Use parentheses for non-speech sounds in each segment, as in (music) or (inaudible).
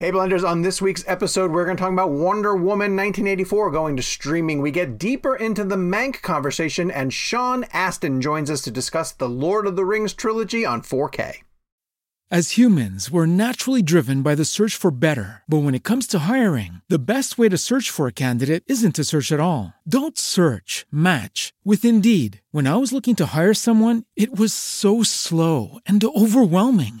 Hey Blenders, on this week's episode, we're going to talk about Wonder Woman 1984 going to streaming. We get deeper into the Mank conversation, and Sean Astin joins us to discuss the Lord of the Rings trilogy on 4K. As humans, we're naturally driven by the search for better. But when it comes to hiring, the best way to search for a candidate isn't to search at all. Don't search, match with Indeed. When I was looking to hire someone, it was so slow and overwhelming.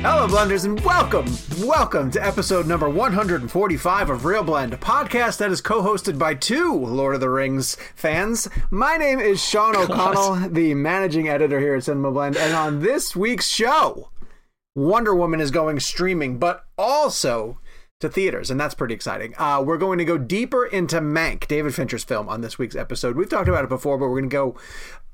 Hello, Blenders, and welcome, welcome to episode number 145 of Real Blend, a podcast that is co-hosted by two Lord of the Rings fans. My name is Sean (laughs) O'Connell, the managing editor here at Cinema Blend, and on this week's show, Wonder Woman is going streaming, but also to theaters, and that's pretty exciting. Uh, we're going to go deeper into Mank, David Fincher's film, on this week's episode. We've talked about it before, but we're going to go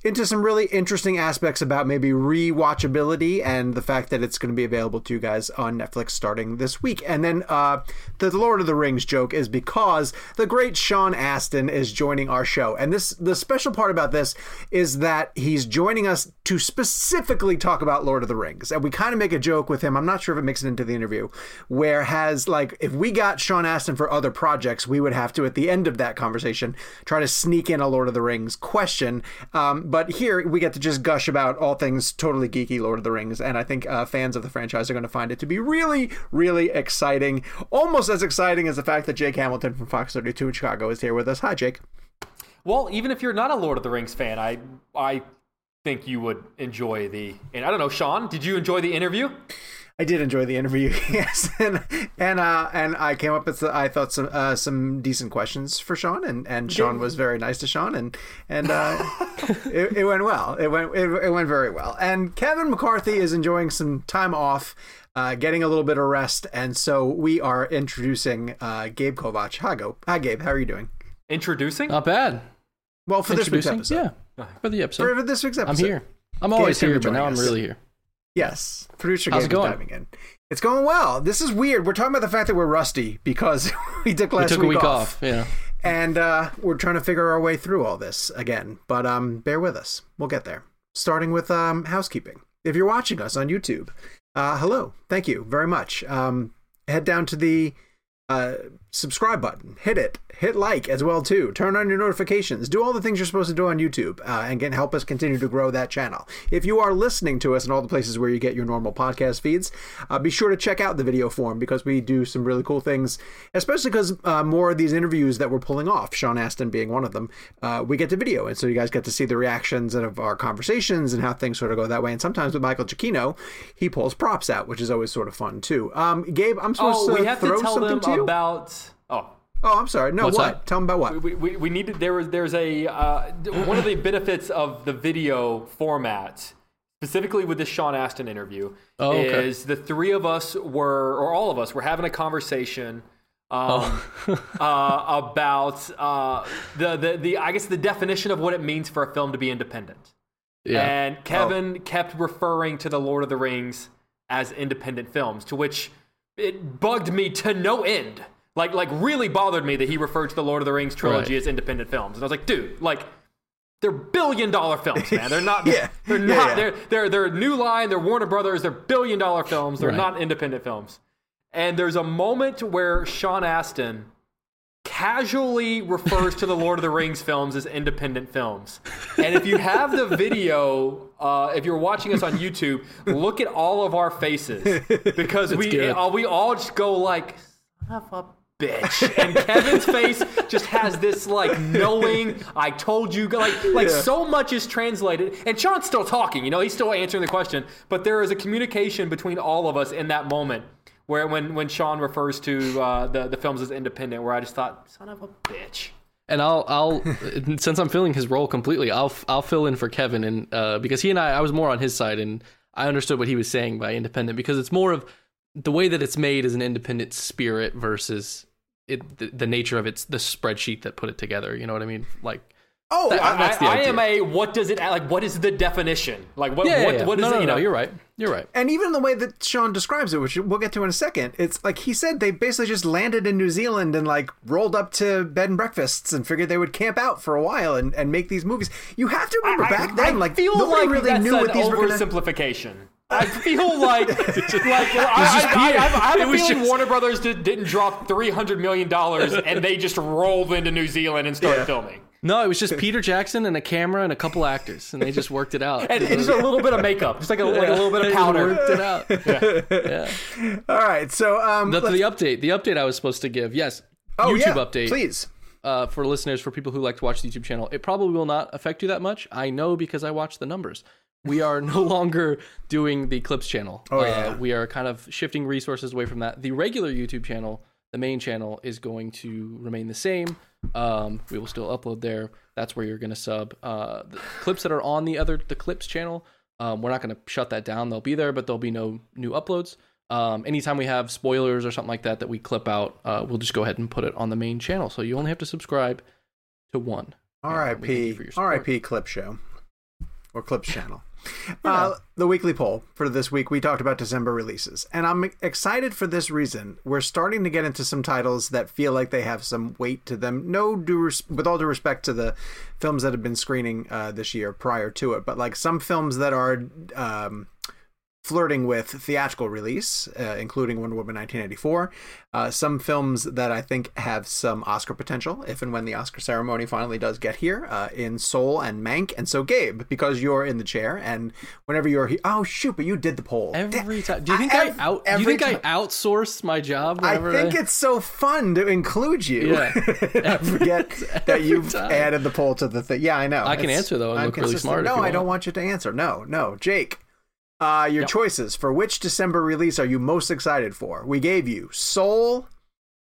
into some really interesting aspects about maybe rewatchability and the fact that it's going to be available to you guys on Netflix starting this week. And then uh, the Lord of the Rings joke is because the great Sean Astin is joining our show, and this the special part about this is that he's joining us to specifically talk about Lord of the Rings, and we kind of make a joke with him. I'm not sure if it makes it into the interview, where has like if we got Sean Astin for other projects, we would have to at the end of that conversation try to sneak in a Lord of the Rings question. Um, but here we get to just gush about all things totally geeky Lord of the Rings, and I think uh, fans of the franchise are going to find it to be really, really exciting. Almost as exciting as the fact that Jake Hamilton from Fox 32 in Chicago is here with us. Hi, Jake. Well, even if you're not a Lord of the Rings fan, I I think you would enjoy the. And I don't know, Sean, did you enjoy the interview? I did enjoy the interview, (laughs) yes, and and uh, and I came up with I thought some uh, some decent questions for Sean, and, and Sean was very nice to Sean, and and uh, (laughs) it, it went well. It went it, it went very well. And Kevin McCarthy is enjoying some time off, uh, getting a little bit of rest, and so we are introducing uh, Gabe Kovach. Hi, Go. Hi, Gabe. How are you doing? Introducing? Not bad. Well, for this week's episode, Yeah, for the episode. for this week's episode, I'm here. I'm always here here, but now join I'm really here. Yes, producer How's Gabe it is going? diving in. It's going well. This is weird. We're talking about the fact that we're rusty because (laughs) we took We last took a week off. Yeah. and uh, we're trying to figure our way through all this again. But um, bear with us. We'll get there. Starting with um, housekeeping. If you're watching us on YouTube, uh, hello. Thank you very much. Um, head down to the uh, subscribe button. Hit it. Hit like as well too. Turn on your notifications. Do all the things you're supposed to do on YouTube, uh, and can help us continue to grow that channel. If you are listening to us in all the places where you get your normal podcast feeds, uh, be sure to check out the video form because we do some really cool things. Especially because uh, more of these interviews that we're pulling off, Sean Astin being one of them, uh, we get to video, and so you guys get to see the reactions of our conversations and how things sort of go that way. And sometimes with Michael Giacchino, he pulls props out, which is always sort of fun too. Um, Gabe, I'm supposed Oh, to we have throw to tell something them to you. about. Oh, Oh, I'm sorry. No, What's what? that? Tell them about what? we, we, we needed there was there's a uh, one of the benefits of the video format specifically with the Sean Astin interview Oh, okay. is the three of us were or all of us were having a conversation um, (laughs) uh, about uh, the, the the I guess the definition of what it means for a film to be independent. Yeah. And Kevin kept referring to the Lord of the Rings as independent films, to which it bugged me to no end. Like, like really bothered me that he referred to the Lord of the Rings trilogy Right. as independent films. And I was like, dude, like, they're billion dollar films, man. They're not. (laughs) Yeah. They're not. yeah. They're they're they're New Line. They're Warner Brothers. They're billion dollar films. They're Right. not independent films. And there's a moment where Sean Astin casually refers to the Lord of the Rings (laughs) films as independent films. And if you have the video, uh, if you're watching us on YouTube, look at all of our faces (laughs) because we good. uh, we all just go like, son of bitch. And Kevin's face just has this like knowing, I told you, like like so much is translated. And Sean's still talking, you know, he's still answering the question, but there is a communication between all of us in that moment. Where when, when Sean refers to uh, the the films as independent, where I just thought, son of a bitch. And I'll, I'll, since I'm filling his role completely, I'll, I'll fill in for Kevin, and uh, because he and I, I was more on his side, and I understood what he was saying by independent, because it's more of the way that it's made is an independent spirit versus it, the, the nature of it's the spreadsheet that put it together. You know what I mean? Like, Oh, That- I- I, that's the I am a what does it like? What is the definition? Like what? yeah, yeah, what, yeah. what is no, it? no, you no, know, you're right. You're right. and even the way that Sean describes it, which we'll get to in a second, it's like he said they basically just landed in New Zealand and like rolled up to bed and breakfasts and figured they would camp out for a while and, and make these movies. You have to remember I- back I then, like feel nobody like really that's knew an what these were going to. Oversimplification. I (laughs) feel like, like I, I, I, I have It a feeling just- Warner Brothers did, didn't drop three hundred million dollars and they just rolled into New Zealand and started Yeah. filming, No, it was just Peter Jackson and a camera and a couple actors, and they just worked it out. and, and just a little bit of makeup, just like a, like a little bit of powder. worked it out. (laughs) yeah. All right, so um, The, the update, the update I was supposed to give, yes, oh, YouTube yeah, update. please. uh, for listeners, for people who like to watch the YouTube channel, it probably will not affect you that much. I know because I watch the numbers. We are no (laughs) longer doing the clips channel. Oh, uh, yeah. we are kind of shifting resources away from that. The regular YouTube channel, the main channel, is going to remain the same. Um, we will still upload there. That's where you're going to sub. Uh, the clips that are on the other the clips channel, um, we're not going to shut that down. They'll be there, but there'll be no new uploads. Um, anytime we have spoilers or something like that that we clip out, uh, we'll just go ahead and put it on the main channel. So you only have to subscribe to one. And we thank you R.I.P. for your support. R.I.P. Clip Show or Clips Channel. Uh, the weekly poll for this week, we talked about December releases, and I'm excited for this reason. We're starting to get into some titles that feel like they have some weight to them. No, due res- with all due respect to the films that have been screening uh, this year prior to it, but like some films that are um, flirting with theatrical release, uh, including Wonder Woman 1984. Uh, some films that I think have some Oscar potential, if and when the Oscar ceremony finally does get here, uh, in Soul and Mank. And so, Gabe, because you're in the chair, and whenever you're here, oh shoot, but you did the poll Every time. Do you think I, ev- out? Do you think I time- outsource my job? I think it's so fun to include you. Yeah. (laughs) I forget (laughs) that you've time. added the poll to the thing. Yeah, I know. I can It's- answer, though, I'm look really consistent. smart if No, I don't want you to answer. No, no, Jake. Uh, your choices for which December release are you most excited for? We gave you Soul,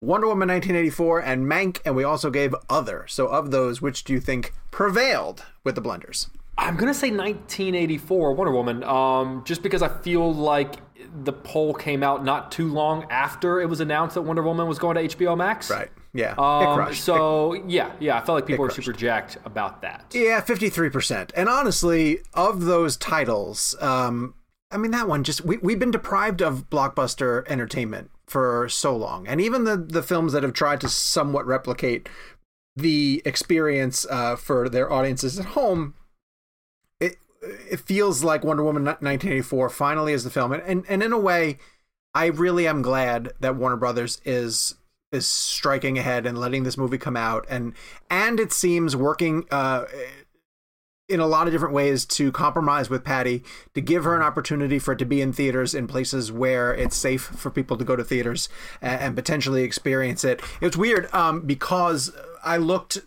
Wonder Woman 1984, and Mank, and we also gave Other. So, of those, which do you think prevailed with the blenders? I'm gonna say 1984 Wonder Woman, um, just because I feel like the poll came out not too long after it was announced that Wonder Woman was going to HBO Max. Right. Yeah. it Um, so yeah, yeah, I felt like people were super jacked about that. Yeah, fifty three percent. And honestly, of those titles, um, I mean that one just we we've been deprived of blockbuster entertainment for so long, and even the the films that have tried to somewhat replicate the experience uh, for their audiences at home. It it feels like Wonder Woman 1984 finally is the film, and and, and in a way, I really am glad that Warner Brothers is is striking ahead and letting this movie come out and and it seems working uh in a lot of different ways to compromise with Patty to give her an opportunity for it to be in theaters in places where it's safe for people to go to theaters and, and potentially experience it. It's weird um, because I looked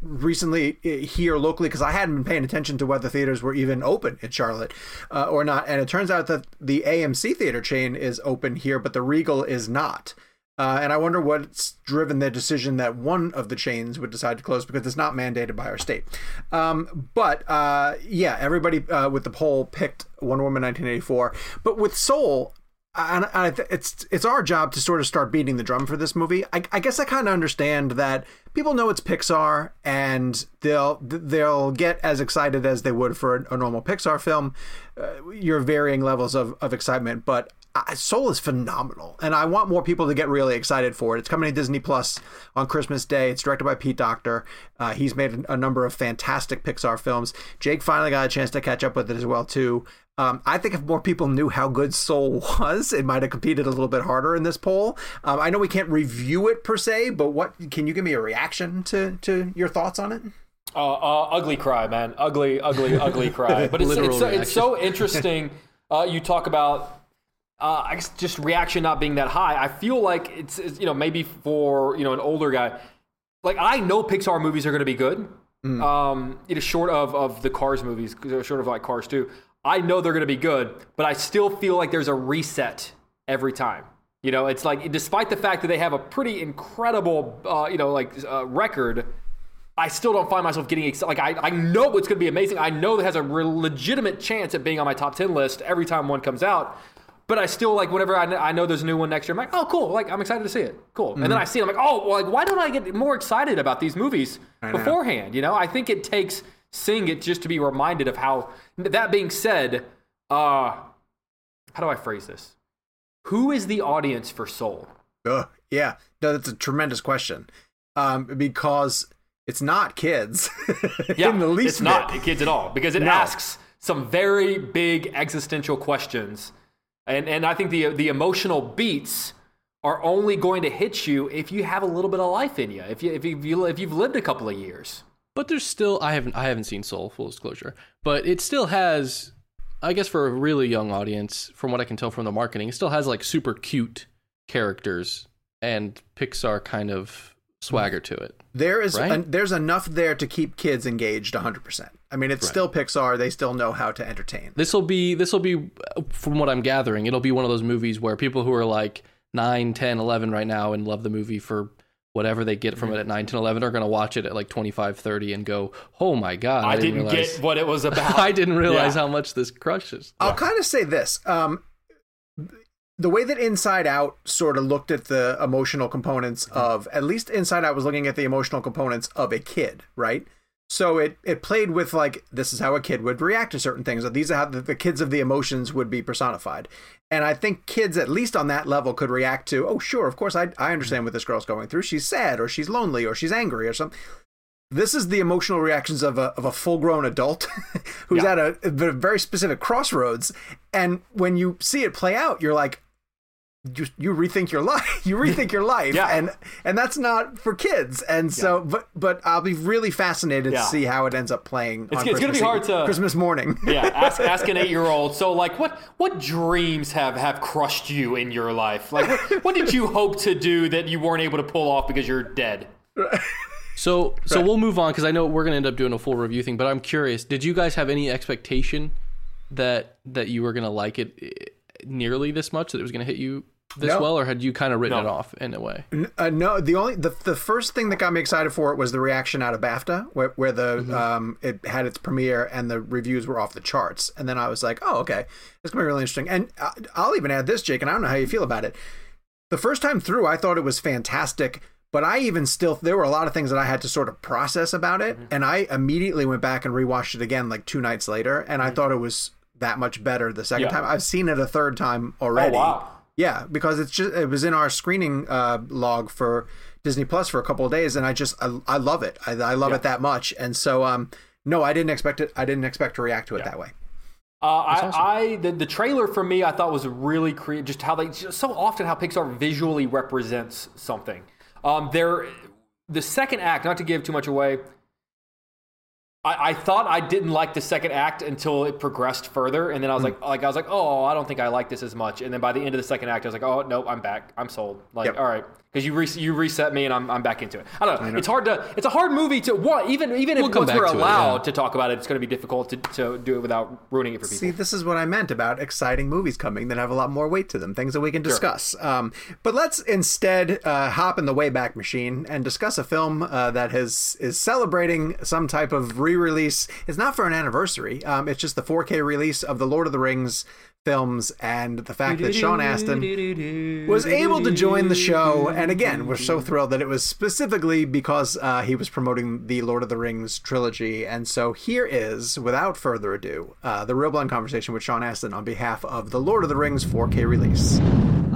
recently uh, here locally because I hadn't been paying attention to whether theaters were even open in Charlotte uh, or not, and it turns out that the AMC theater chain is open here, but the Regal is not. Uh, and I wonder what's driven the decision that one of the chains would decide to close because it's not mandated by our state. Um, but uh, yeah, everybody uh, with the poll picked Wonder Woman 1984. But with Soul, I, it's it's our job to sort of start beating the drum for this movie. I, I guess I kind of understand that people know it's Pixar and they'll they'll get as excited as they would for a, normal Pixar film. Uh, your varying levels of, of excitement, but Soul is phenomenal, and I want more people to get really excited for it. It's coming to Disney Plus on Christmas Day. It's directed by Pete Docter. Uh, he's made a number of fantastic Pixar films. Jake finally got a chance to catch up with it as well too. Um, I think if more people knew how good Soul (laughs) was, it might have competed a little bit harder in this poll. Um, I know we can't review it per se, but what can you give me a reaction to to your thoughts on it? Uh, uh, ugly cry, man. Ugly, ugly, ugly (laughs) cry. But it's, Literal it's, so, it's so interesting. Uh, you talk about uh, I guess just reaction not being that high. I feel like it's, it's you know maybe for you know an older guy. Like I know Pixar movies are going to be good. Um, it is short of of the Cars movies, short of like Cars 2. I know they're going to be good, but I still feel like there's a reset every time. You know, it's like despite the fact that they have a pretty incredible, uh, you know, like uh, record, I still don't find myself getting excited. Like I, I know it's going to be amazing. I know it has a re- legitimate chance at being on my top ten list every time one comes out. But I still like whenever I, kn- I know there's a new one next year. I'm like, oh, cool. Like I'm excited to see it. Cool. And then I see it. I'm like, oh, well, like why don't I get more excited about these movies know. beforehand? You know, I think it takes seeing it just to be reminded of how. That being said, uh, how do I phrase this? Who is the audience for Soul? Ugh, yeah, no, that's a tremendous question. Um, because it's not kids. (laughs) Yeah, in the least it's not kids at all because it No. asks some very big existential questions, and and I think the the emotional beats are only going to hit you if you have a little bit of life in you, if you if you if you've lived a couple of years. But there's still I haven't I haven't seen Soul full disclosure, but it still has I guess for a really young audience, from what I can tell from the marketing, it still has like super cute characters and Pixar kind of swagger to it. There is Right? en- there's enough there to keep kids engaged 100%. I mean, it's still Pixar. They still know how to entertain. This will be this will be from what I'm gathering, it'll be one of those movies where people who are like 9, 10, 11 right now and love the movie for whatever they get from it at 9, 10, 11 are going to watch it at like 25, 30 and go, "Oh my god, I, didn't, realize get what it was (laughs) about. I didn't realize Yeah. how much this crushes." I'll kind of say this. Um, the way that Inside Out sort of looked at the emotional components of, at least Inside Out was looking at the emotional components of a kid, right? So it, it played with like this is how a kid would react to certain things. These are how the, the kids of the emotions would be personified. And I think kids, at least on that level, could react to, oh sure, of course I I understand what this girl's going through. She's sad or she's lonely or she's angry or something. This is the emotional reactions of a of a full grown adult (laughs) who's Yeah. at a, a very specific crossroads. And when you see it play out, you're like, you, you rethink your life. (laughs) You rethink your life, Yeah. and and that's not for kids. And so, but but I'll be really fascinated Yeah. to see how it ends up playing. It's- on it's gonna be hard to- Christmas morning. (laughs) yeah, ask, ask an (laughs) eight year old. So, like, what what dreams have have crushed you in your life? Like, what, what did you hope to do that you weren't able to pull off because you're dead? So so we'll move on because I know we're gonna end up doing a full review thing. But I'm curious, did you guys have any expectation that that you were gonna like it nearly this much that it was gonna hit you this No. well, or had you kind of written No. it off in a way? Uh, no, the only the, the first thing that got me excited for it was the reaction out of BAFTA, where, where the Mm-hmm. um it had its premiere and the reviews were off the charts, and then I was like, oh okay, it's gonna be really interesting. And I- I'll even add this, Jake, and I don't know how you feel about it. The first time through, I thought it was fantastic, but I even still there were a lot of things that I had to sort of process about it, and I immediately went back and rewatched it again like two nights later, and I thought it was that much better the second Yeah. time. I've seen it a third time already. wow. Yeah, because it's just it was in our screening uh, log for Disney Plus for a couple of days, and I just I, I love it. I, I love it that much, and so um no, I didn't expect it. I didn't expect to react to it that way. Uh, I, I the, the trailer for me I thought was really creative. Just how they just so often how Pixar visually represents something. Um, there, the second act. Not to give too much away. I, I thought I didn't like the second act until it progressed further, and then I was hmm. like, like I was like, oh, I don't think I like this as much. And then by the end of the second act, I was like, oh, nope, I'm back. I'm sold. Like, Yep. all right, because you re- you reset me, and I'm, I'm back into it. I don't know. It's hard to. It's a hard movie to what even even We'll if once we're to it, allowed yeah. to talk about it, it's going to be difficult to, to do it without ruining it for people. See, this is what I meant about exciting movies coming that have a lot more weight to them, things that we can discuss. Um, but let's instead uh, hop in the Wayback Machine and discuss a film uh, that has is celebrating some type of re-release. It's not for an anniversary. Um, it's just the 4K release of the Lord of the Rings films and the fact that Sean Astin was able to join the show. And again, we're so thrilled that it was specifically because uh, he was promoting the Lord of the Rings trilogy. And so here is, without further ado, uh, the Real Blend conversation with Sean Astin on behalf of the Lord of the Rings 4K release.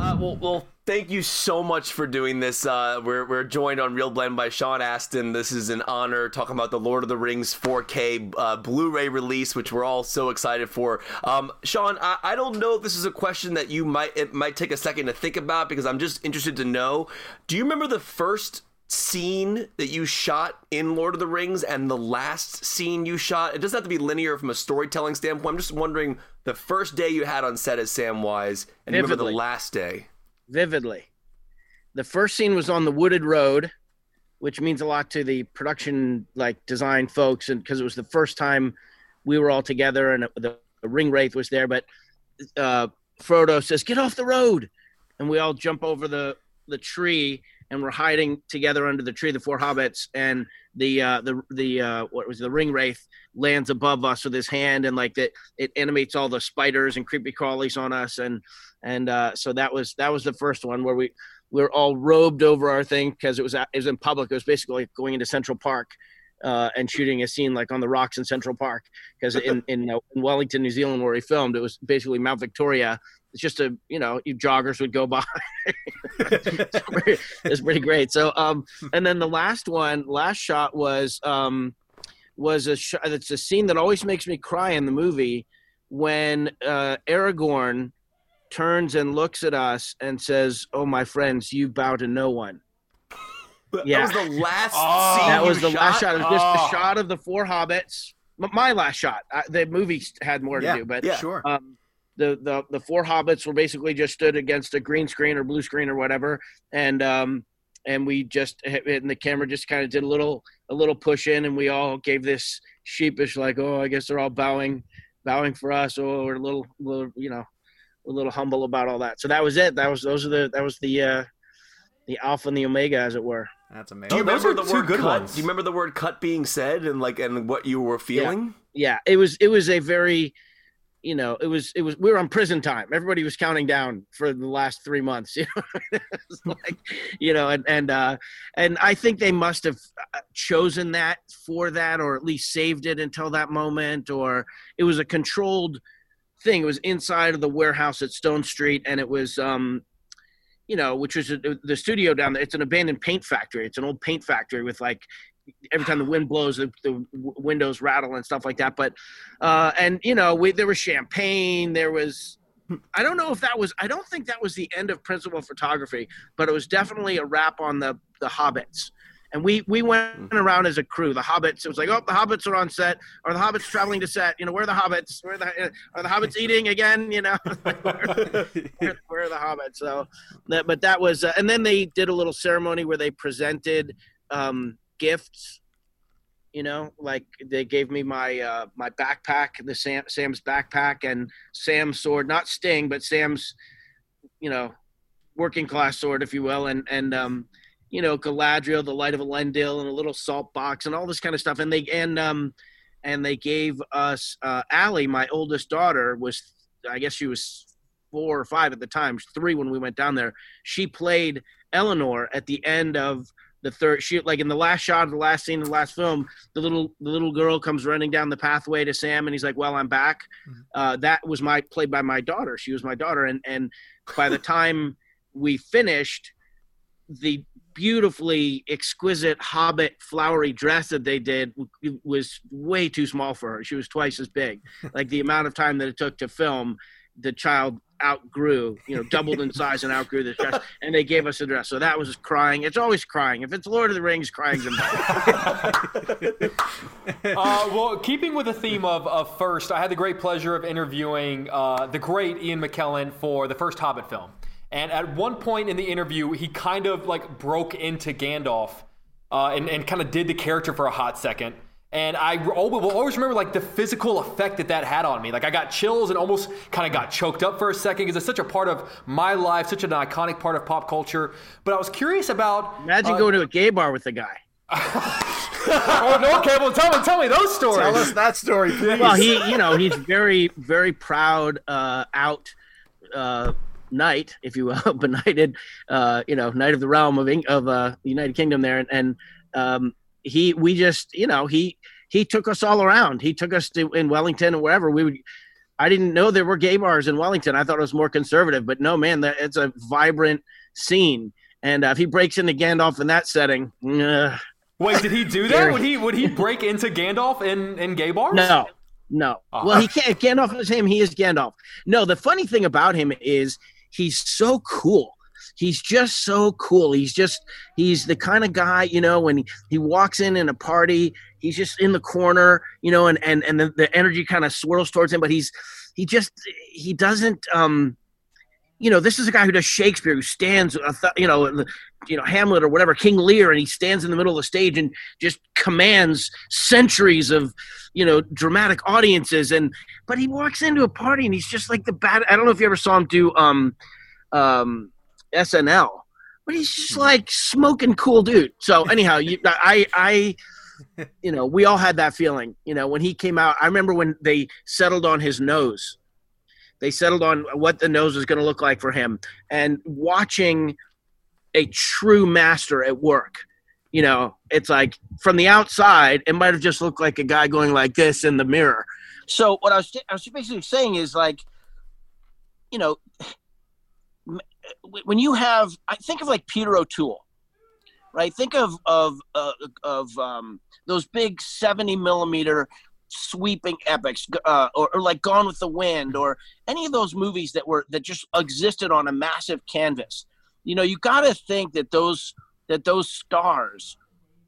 Uh, well, well, thank you so much for doing this. Uh, we're, we're joined on Real Blend by Sean Astin. This is an honor talking about the Lord of the Rings 4K uh, Blu-ray release, which we're all so excited for. Um, Sean, I, I don't know if this is a question that you might it might take a second to think about because I'm just interested to know. Do you remember the first scene that you shot in Lord of the Rings and the last scene you shot? It doesn't have to be linear from a storytelling standpoint. I'm just wondering the first day you had on set as Samwise and remember the last day. vividly. The first scene was on the wooded road, which means a lot to the production like design folks, and because it was the first time we were all together, and the, the ring wraith was there. But uh, Frodo says, "Get off the road," and we all jump over the the tree, and we're hiding together under the tree, the four hobbits, and the uh, the the uh, what was it, the ring wraith lands above us with his hand, and like that, it animates all the spiders and creepy crawlies on us, and and uh, so that was that was the first one where we we were all robed over our thing because it was it was in public. It was basically like going into Central Park uh, and shooting a scene like on the rocks in Central Park because (laughs) in in, uh, in Wellington, New Zealand, where we filmed, it was basically Mount Victoria. It's just a you know you joggers would go by. (laughs) (laughs) it's, pretty, it's pretty great. So um and then the last one, last shot was um was a shot. It's a scene that always makes me cry in the movie when uh, Aragorn turns and looks at us and says, "Oh, my friends, you bow to no one." Yeah. That was the last Oh. scene. that was the last shot. It was just Oh. the shot of the four hobbits. My last shot. I, the movie had more to Yeah, do, but yeah. Sure. um, the, the the four hobbits were basically just stood against a green screen or blue screen or whatever, and um, and we just and the camera just kind of did a little a little push in, and we all gave this sheepish like, oh, I guess they're all bowing bowing for us, or we're a little little you know a little humble about all that. So that was it. That was those are the that was the uh, the alpha and the omega, as it were. That's amazing. Do you amazing. Those remember are the two word good cut? ones. Do you remember the word cut being said and like and what you were feeling? yeah it was it was a very you know it was it was we were on prison time. Everybody was counting down for the last three months (laughs) you know? It's like you know and and uh and i think they must have uh, chosen that for that or at least saved it until that moment or it was a controlled thing. It was inside of the warehouse at stone street and it was um you know which was uh, the studio down there it's an abandoned paint factory. It's an old paint factory with like every time the wind blows the, the windows rattle and stuff like that but uh and you know we, there was champagne there was i don't know if that was i don't think that was the end of principal photography but it was definitely a wrap on the the hobbits. And we we went around as a crew the hobbits it was like oh the hobbits are on set or the hobbits traveling to set you know where are the hobbits? Where are the are the hobbits eating again you know? (laughs) Where, where, where are the hobbits? So that, but that was uh, and then they did a little ceremony where they presented um gifts you know like they gave me my uh my backpack the sam sam's backpack and sam's sword not sting but sam's you know working class sword if you will and and um you know galadriel the light of elendil and a little salt box and all this kind of stuff. And they and um and they gave us uh Allie, my oldest daughter was i guess she was four or five at the time three when we went down there. She played Elanor at the end of the third she like in the last shot of the last scene of the last film the little the little girl comes running down the pathway to sam and he's like well i'm back. Uh, that was my played by my daughter. She was my daughter. And and by the time we finished the beautifully exquisite hobbit flowery dress that they did w- was way too small for her. She was twice as big. (laughs) Like the amount of time that it took to film the child outgrew you know doubled in size and outgrew the dress and they gave us a dress so that was crying it's always crying if it's lord of the rings crying's involved (laughs) uh, well, keeping with the theme of, of first, I had the great pleasure of interviewing uh, the great Ian McKellen for the first Hobbit film. And at one point in the interview, he kind of like broke into Gandalf uh, and, and kind of did the character for a hot second. And I will always remember like the physical effect that that had on me. Like I got chills and almost kind of got choked up for a second because it's such a part of my life, such an iconic part of pop culture. But I was curious about imagine uh, going to a gay bar with the guy (laughs) oh no, okay. Tell me, tell me those stories. Tell us that story, please. well, he, you know, he's very, very proud uh, out uh, knight, if you will, (laughs) benighted, uh, you know, knight of the realm of of uh, the United Kingdom there, and, and um, he, we just, you know, he he took us all around. He took us to in Wellington and wherever we would. I didn't know there were gay bars in Wellington. I thought it was more conservative, but no, man, that it's a vibrant scene. And uh, if he breaks into Gandalf in that setting, uh, Wait, did he do that? Would he would he break into Gandalf in in gay bars? No, no. Uh-huh. Well, he can't. Gandalf is him. He is Gandalf. No, the funny thing about him is he's so cool. He's just so cool. He's just he's the kind of guy you know when he, walks in in a party, he's just in the corner, you know, and and and the, the energy kind of swirls towards him. But he's he just he doesn't um you know, this is a guy who does Shakespeare, who stands, uh, you know, you know, Hamlet or whatever, King Lear, and he stands in the middle of the stage and just commands centuries of, you know, dramatic audiences. And but he walks into a party and he's just like the bad. I don't know if you ever saw him do um, um, SNL, but he's just hmm. like smoking cool dude. So anyhow, you, I I. (laughs) You know, we all had that feeling. You know, when he came out, I remember when they settled on his nose they settled on what the nose was going to look like for him and watching a true master at work you know it's like from the outside it might have just looked like a guy going like this in the mirror so what i was, I was basically saying is like you know when you have i think of like peter o'toole right? Think of of uh, of um, those big 70 millimeter sweeping epics uh, or, or like gone with the wind or any of those movies that were that just existed on a massive canvas. You know you got to think that those that those stars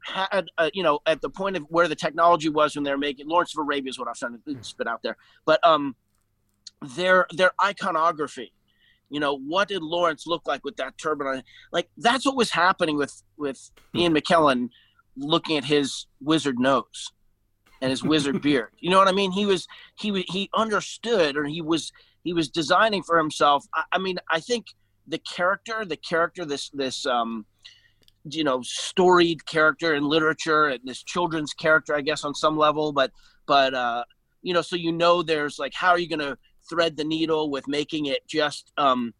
had uh, you know at the point of where the technology was when they're making lawrence of arabia is what i was trying to spit out there but um their their iconography you know what did lawrence look like with that turban on like that's what was happening with with ian mckellen looking at his wizard nose and his wizard (laughs) beard. You know what I mean? He was he he understood, or he was he was designing for himself. I, I mean, I think the character, the character, this this um, you know, storied character in literature, and this children's character, I guess, on some level. But but uh, you know, so you know, there's like, how are you going to thread the needle with making it just um,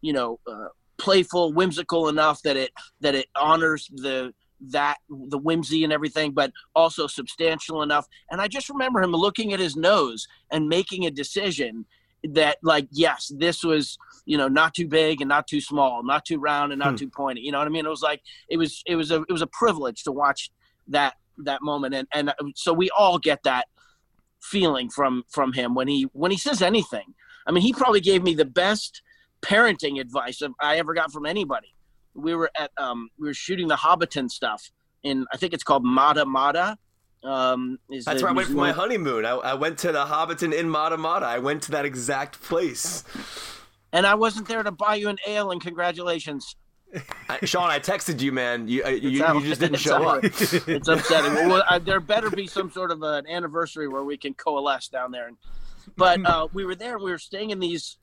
you know, uh, playful, whimsical enough that it that it honors the that the whimsy and everything, but also substantial enough. And I just remember him looking at his nose and making a decision that, like, yes, this was, you know, not too big and not too small, not too round and not Hmm. too pointy. You know what I mean? It was like it was it was a it was a privilege to watch that that moment, and and so we all get that feeling from from him when he when he says anything. I mean, he probably gave me the best parenting advice I ever got from anybody we were at um we were shooting the Hobbiton stuff in I think it's called Matamata. Um, is That's where I went for my honeymoon. I, I went to the Hobbiton in Matamata. I went to that exact place. and I wasn't there to buy you an ale. And congratulations. (laughs) I, Sean, I texted you, man. You uh, you, you just didn't show up. It's upsetting. well, (laughs) well, uh, there better be some sort of an anniversary where we can coalesce down there. But uh, we were there. and We were staying in these.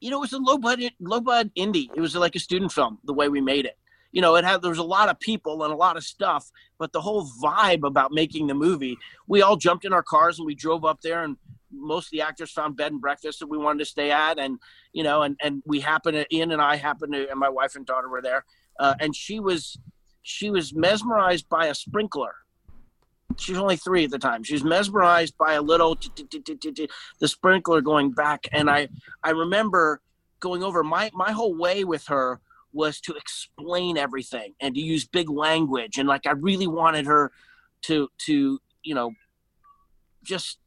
You know, it was a low budget, low budget indie. It was like a student film. The way we made it. You know, it had there was a lot of people and a lot of stuff, but the whole vibe about making the movie. We all jumped in our cars and we drove up there, and most of the actors found bed and breakfast that we wanted to stay at, and you know, and and we happened to Ian and I happened to, and my wife and daughter were there, uh, and she was she was mesmerized by a sprinkler. She was only three at the time. She was mesmerized by a little the sprinkler going back, and I I remember going over my my whole way with her was to explain everything and to use big language and like I really wanted her to to you know just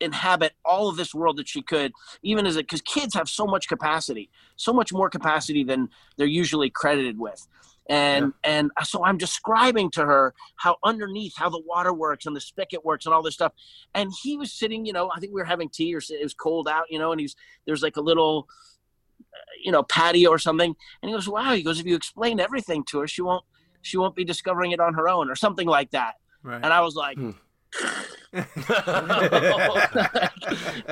inhabit all of this world that she could even as a because kids have so much capacity so much more capacity than they're usually credited with. And and so i'm describing to her how underneath how the water works and the spigot works and all this stuff. And he was sitting you know i think we were having tea or it was cold out you know and he's there's like a little uh, you know patio or something. And he goes wow he goes if you explain everything to her she won't she won't be discovering it on her own or something like that. Right. and i was like Hmm. (sighs) (laughs) (laughs)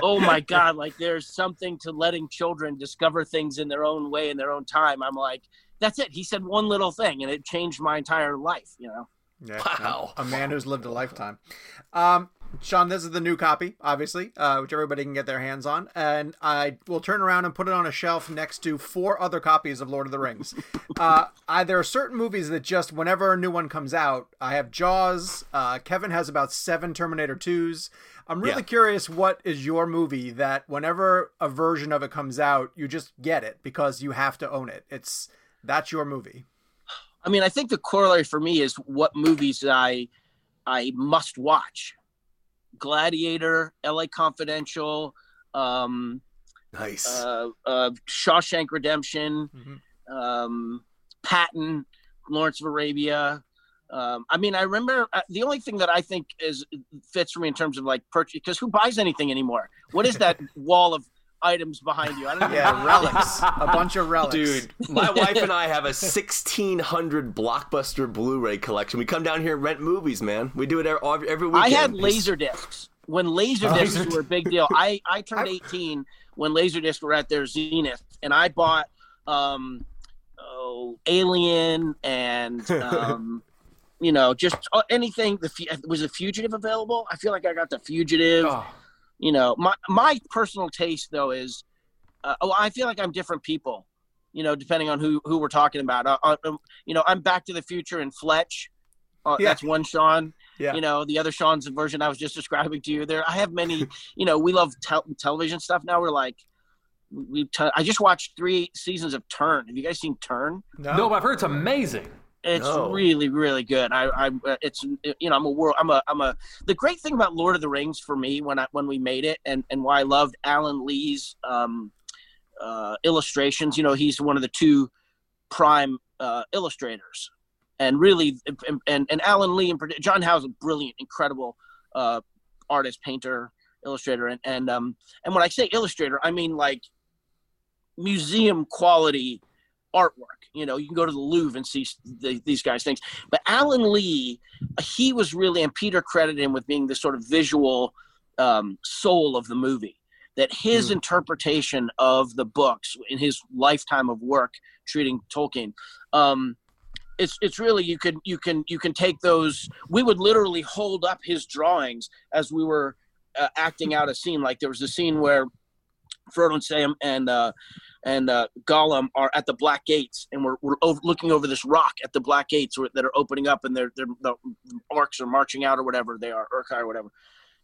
oh my god like there's something to letting children discover things in their own way in their own time i'm like that's it he said one little thing and it changed my entire life you know Yeah, Wow. A man who's lived a lifetime. Um, Sean, this is the new copy, obviously, uh, which everybody can get their hands on, and I will turn around and put it on a shelf next to four other copies of Lord of the Rings. (laughs) uh, I, there are certain movies that just whenever a new one comes out, I have Jaws. Uh, Kevin has about seven Terminator twos. I'm really Yeah. curious what is your movie that whenever a version of it comes out, you just get it because you have to own it. It's that's your movie. I mean, I think the corollary for me is what movies I I must watch. Gladiator, L.A. Confidential, um, Nice. uh, uh, Shawshank Redemption, Mhm. um, Patton, Lawrence of Arabia. Um, I mean, I remember uh, the only thing that I think is fits for me in terms of like purchase because who buys anything anymore? What is that (laughs) wall of items behind you? I don't even Yeah, relics. a bunch of relics. Dude, my wife and I have a 1600 blockbuster Blu-ray collection. We come down here and rent movies, man. We do it every, every weekend. I had laser discs when laser discs were a big deal. I, I turned 18 when laser discs were at their zenith, and I bought um, oh, Alien and (laughs) um, you know just uh, anything. The was the Fugitive available? I feel like I got the Fugitive. Oh, You know, my my personal taste though is, uh, oh, I feel like I'm different people. You know, depending on who who we're talking about. Uh, uh, um, you know, I'm Back to the Future and Fletch. Uh, Yeah. That's one Sean Yeah. you know the other sean's version i was just describing to you there i have many (laughs) you know we love tel- television stuff now we're like we t- i just watched three seasons of turn have you guys seen turn no, but I've heard it's amazing. It's No. really really good i i uh, it's you know i'm a world i'm a i'm a the great thing about lord of the rings for me when i when we made it and and why i loved alan lee's um uh illustrations you know he's one of the two prime uh illustrators and really and and, and alan lee and john howe's a brilliant incredible uh artist painter illustrator and and um and when i say illustrator i mean like museum quality artwork. You know, you can go to the Louvre and see the, these guys' things. But Alan Lee, he was really, and Peter credited him with being the sort of visual um, soul of the movie. That his interpretation of the books in his lifetime of work treating Tolkien, um, it's it's really you can you can you can take those. We would literally hold up his drawings as we were uh, acting out a scene. Like there was a scene where Frodo and Sam and uh, and uh, Gollum are at the Black Gates, and we're, we're over, looking over this rock at the Black Gates where- that are opening up, and they're, they're the orcs are marching out or whatever they are, Uruk-hai or whatever,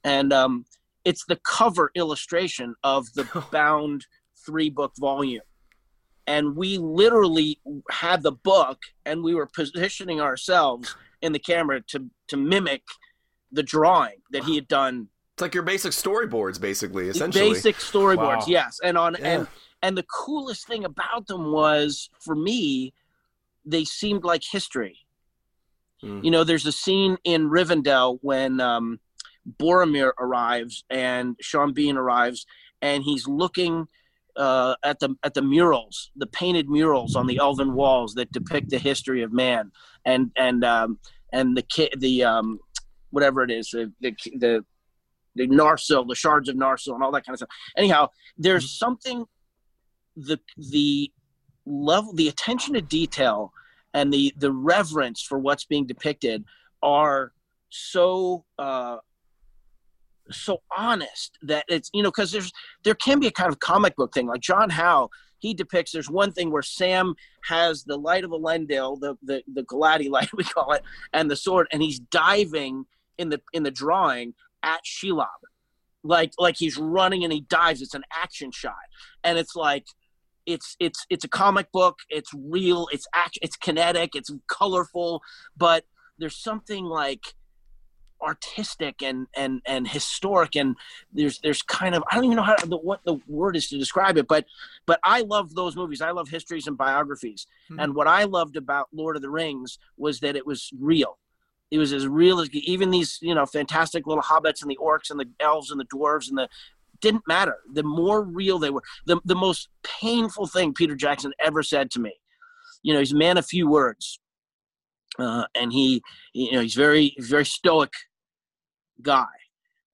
and um, it's the cover illustration of the (laughs) bound three book volume, and we literally had the book, and we were positioning ourselves in the camera to to mimic the drawing that he had done It's like your basic storyboards, basically, essentially. basic storyboards Wow. yes and on Yeah. and and the coolest thing about them was for me they seemed like history Mm. you know there's a scene in rivendell when um boromir arrives and sean bean arrives and he's looking uh, at the at the murals, the painted murals on the elven walls that depict the history of man, and and um, and the ki- the um, whatever it is, the the the, the Narsil, the shards of Narsil, and all that kind of stuff. Anyhow, there's something the the level, the attention to detail, and the the reverence for what's being depicted are so uh, so honest that it's you know because there's there can be a kind of comic book thing like John Howe he depicts there's one thing where Sam has the light of Elendil the the the Galati light (laughs) we call it and the sword and he's diving in the in the drawing at Shelob. Like like he's running and he dives. It's an action shot. And it's like it's it's it's a comic book. It's real. It's act it's kinetic. It's colorful. But there's something like artistic and and and historic. And there's there's kind of I don't even know how the, what the word is to describe it but but I love those movies. I love histories and biographies. Hmm. and what I loved about Lord of the Rings was that it was real it was as real as even these you know fantastic little hobbits and the orcs and the elves and the dwarves and the didn't matter the more real they were the, the most painful thing Peter Jackson ever said to me you know he's a man of few words uh, and he you know he's very very stoic guy.